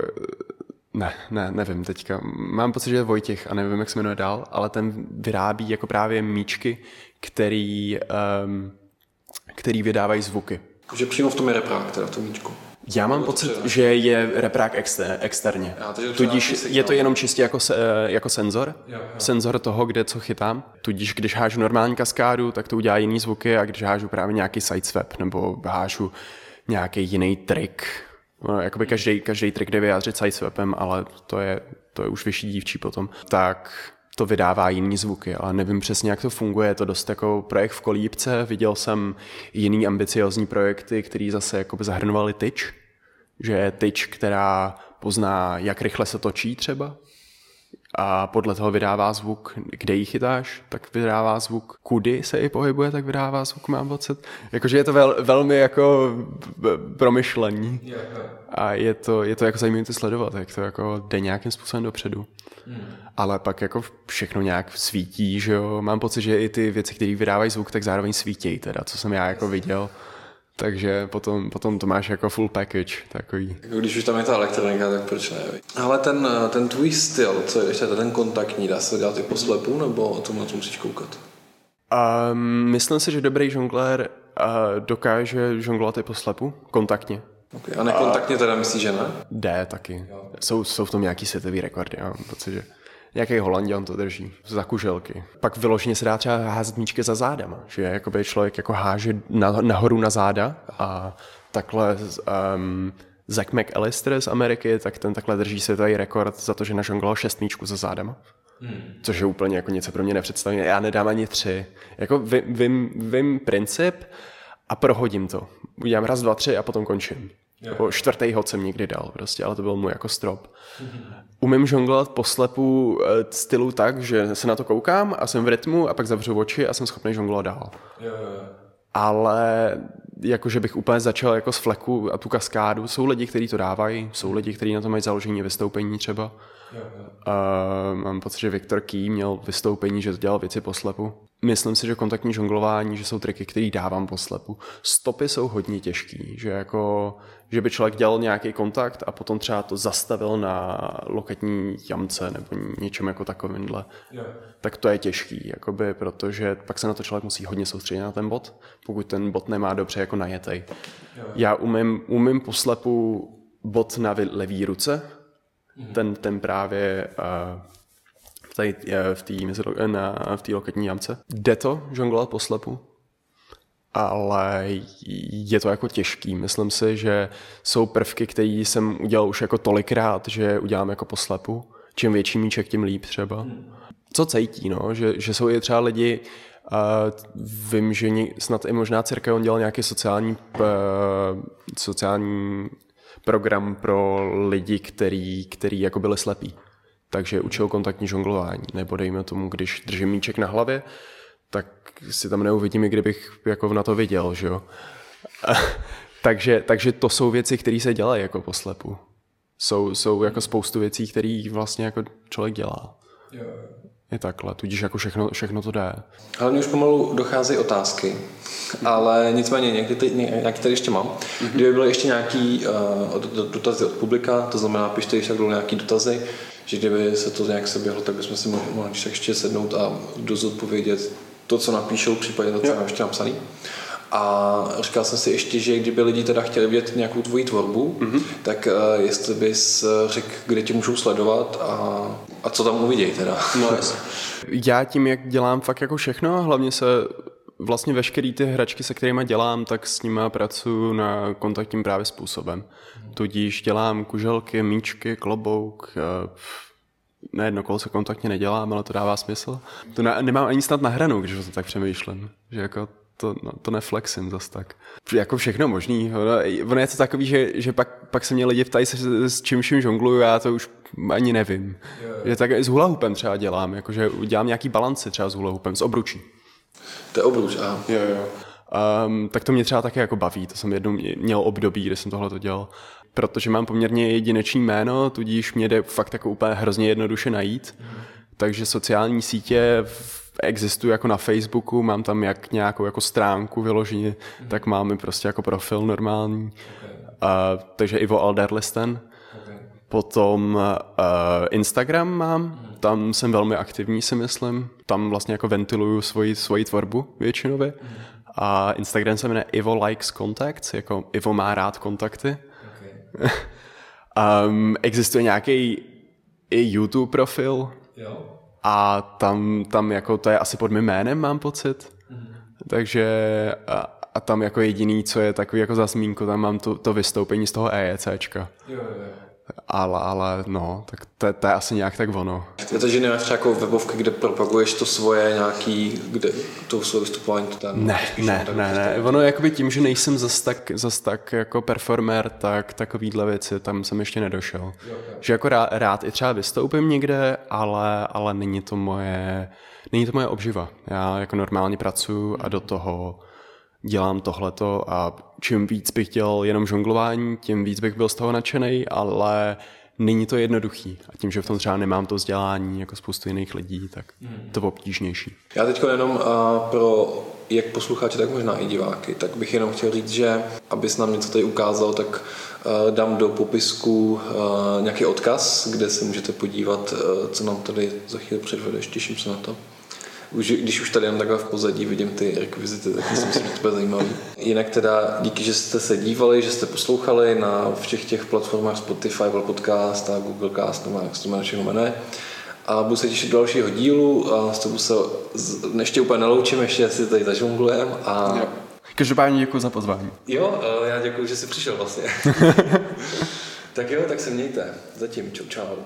ne, ne, nevím teďka. Mám pocit, že je Vojtěch a nevím, jak se jmenuje dál, ale ten vyrábí jako právě míčky, který, um, který vydávají zvuky. Že přímo v tom je reprák, teda v tom míčku. Já mám pocit, třeba... že je reprák exter, externě. Já, Tudíž je to jenom čistě jako, se, jako senzor, jo, jo. senzor toho, kde co chytám. Tudíž když hážu normální kaskádu, tak to udělá jiný zvuky a když hážu právě nějaký sideswap nebo hážu nějaký jiný trik, no, jakoby každý, každý trik jde vyjádřit sideswapem, ale to je, to je už vyšší dívčí potom, tak to vydává jiný zvuky, ale nevím přesně, jak to funguje. Je to dost jako projekt v kolípce. Viděl jsem jiný ambiciozní projekty, který zase jakoby zahrnovali tyč, že je tyč, která pozná, jak rychle se točí třeba a podle toho vydává zvuk, kde ji chytáš, tak vydává zvuk, kudy se i pohybuje, tak vydává zvuk, mám pocit. Jakože je to vel, velmi jako promyšlení a je to, je to jako zajímavé to sledovat, jak to jako jde nějakým způsobem dopředu. Hmm. Ale pak jako všechno nějak svítí, že jo. Mám pocit, že i ty věci, které vydávají zvuk, tak zároveň svítí teda, co jsem já jako viděl. Takže potom, potom to máš jako full package takový. Když už tam je ta elektronika, tak proč ne? Ale ten, ten tvůj styl, co je ještě ten kontaktní, dá se dělat i po slepu, nebo o tom na to musíš koukat? Um, myslím si, že dobrý žonglér uh, dokáže žonglovat i po slepu, kontaktně. Okay. A nekontaktně teda myslíš, že ne? Jde taky. Jsou, jsou v tom nějaký světový rekordy, já mám pocit, že nějaký Holandian to drží za kuželky. Pak vyloženě se dá třeba házet míčky za zádama, že jakoby člověk jako háže na, nahoru na záda a takhle um, Zach McAllister z Ameriky, tak ten takhle drží světový rekord za to, že nažongloval šest míčků za zádama. Hmm. Což je úplně jako něco pro mě nepředstavitelné. Já nedám ani tři. Jako vím, vím princip a prohodím to. Udělám raz, dva, tři a potom končím. Jako čtvrtý hod jsem nikdy dal prostě, ale to byl můj jako strop. Umím žonglovat poslepu eh, stylu tak, že se na to koukám a jsem v rytmu a pak zavřu oči a jsem schopný žonglovat dál. Ale jakože bych úplně začal jako z fleku a tu kaskádu. Jsou lidi, kteří to dávají, jsou lidi, kteří na to mají založení vystoupení třeba. Uh, mám pocit, že Viktor Key měl vystoupení, že dělal věci poslepu. Myslím si, že kontaktní žonglování, že jsou triky, které dávám poslepu. Stopy jsou hodně těžký, že jako, že by člověk dělal nějaký kontakt a potom třeba to zastavil na loketní jamce nebo něčem jako takovýmhle. Yeah. Tak to je těžký, jakoby, protože pak se na to člověk musí hodně soustředit na ten bot, pokud ten bot nemá dobře jako najetej. Yeah. Já umím, umím poslepu bot na levý ruce, mm-hmm. ten, ten právě uh, tady v té na, v té loketní jamce. Jde to žonglovat po slepu, ale je to jako těžký. Myslím si, že jsou prvky, které jsem udělal už jako tolikrát, že udělám jako poslepu. Čím větší míček, tím líp třeba. Co cítí, no? Že, že jsou i třeba lidi, a vím, že snad i možná církev on dělal nějaký sociální, sociální program pro lidi, který, který jako byli slepí takže učil kontaktní žonglování. Nebo dejme tomu, když držím míček na hlavě, tak si tam neuvidím, i kdybych jako na to viděl, že jo. takže, takže to jsou věci, které se dělají jako poslepu. Jsou, jsou jako spoustu věcí, které vlastně jako člověk dělá. Je takhle, tudíž jako všechno, všechno to jde. Ale mě už pomalu docházejí otázky, ale nicméně nějaký, nějaký tady ještě mám. Mm-hmm. Kdyby byly ještě nějaký uh, dotazy od publika, to znamená, pište ještě nějaký dotazy, že kdyby se to nějak seběhlo, tak bychom si mohli, mohli ještě sednout a dozodpovědět to, co napíšou, případně to, co mám ještě napsaný. A říkal jsem si ještě, že kdyby lidi teda chtěli vidět nějakou tvoji tvorbu, mm-hmm. tak uh, jestli bys řekl, kde tě můžou sledovat a, a co tam uvidějí teda. No, Já tím, jak dělám fakt jako všechno, hlavně se vlastně veškeré ty hračky, se kterými dělám, tak s nimi pracuji na kontaktním právě způsobem. Tudíž dělám kuželky, míčky, klobouk, eh, na jedno kolo se kontaktně nedělám, ale to dává smysl. To ne, nemám ani snad nahranou, když to tak přemýšlím. Že jako to, no, to neflexím zas tak. Jako všechno možný. Ono je to takový, že, že pak, pak se mě lidi ptají, se, s čím vším žongluju, já to už ani nevím. Jo. Že tak s hulahupem třeba dělám, jakože dělám nějaký balanci třeba s hulahupem, s obručí. To je obruč, aha. Jo, jo. Um, tak to mě třeba také jako baví, to jsem jednou měl období, kdy jsem tohle to dělal. Protože mám poměrně jedinečný jméno, tudíž mě jde fakt jako úplně hrozně jednoduše najít. Mm. Takže sociální sítě existují jako na Facebooku, mám tam jak nějakou jako stránku vyloženě, mm. tak máme prostě jako profil normální. Uh, takže Ivo Alderlisten. Potom uh, Instagram mám, mm. tam jsem velmi aktivní si myslím. Tam vlastně jako ventiluju svoji, svoji tvorbu většinově. Mm. A Instagram se jmenuje Ivo Likes Contacts, jako Ivo má rád kontakty. Okay. Um, existuje nějaký i YouTube profil. Jo. A tam, tam jako to je asi pod mým jménem, mám pocit. Mm. Takže a, a tam jako jediný, co je takový jako zasmínko, tam mám to, to vystoupení z toho EECčka. Jo, jo, jo ale, ale no, tak to, to je asi nějak tak ono. Je to, že nemáš třeba jako webovky, kde propaguješ to svoje nějaký, kde to svoje vystupování to tam? Ne, ne, ne, ne, ono jakoby tím, že nejsem zas tak, zas tak jako performer, tak takovýhle věci tam jsem ještě nedošel. Okay. Že jako rád, rád i třeba vystoupím někde, ale, ale není to moje, není to moje obživa. Já jako normálně pracuji a do toho dělám tohleto a čím víc bych dělal jenom žonglování, tím víc bych byl z toho nadšený, ale není to jednoduchý. A tím, že v tom třeba nemám to vzdělání jako spoustu jiných lidí, tak hmm. to obtížnější. Já teď jenom uh, pro jak posluchače, tak možná i diváky, tak bych jenom chtěl říct, že abys nám něco tady ukázal, tak uh, dám do popisku uh, nějaký odkaz, kde se můžete podívat, uh, co nám tady za chvíli předvedeš. Těším se na to už, když už tady jen takhle v pozadí vidím ty rekvizity, tak myslím si, že to bude zajímavý. Jinak teda díky, že jste se dívali, že jste poslouchali na všech těch platformách Spotify, Apple Podcast a Google Cast, nebo jak se to jmenuje, jmenuje. A budu se těšit do dalšího dílu a s tebou se ještě úplně neloučím, ještě si tady zažonglujem a... Jo. Každopádně děkuji za pozvání. Jo, já děkuji, že jsi přišel vlastně. tak jo, tak se mějte. Zatím, čau čau.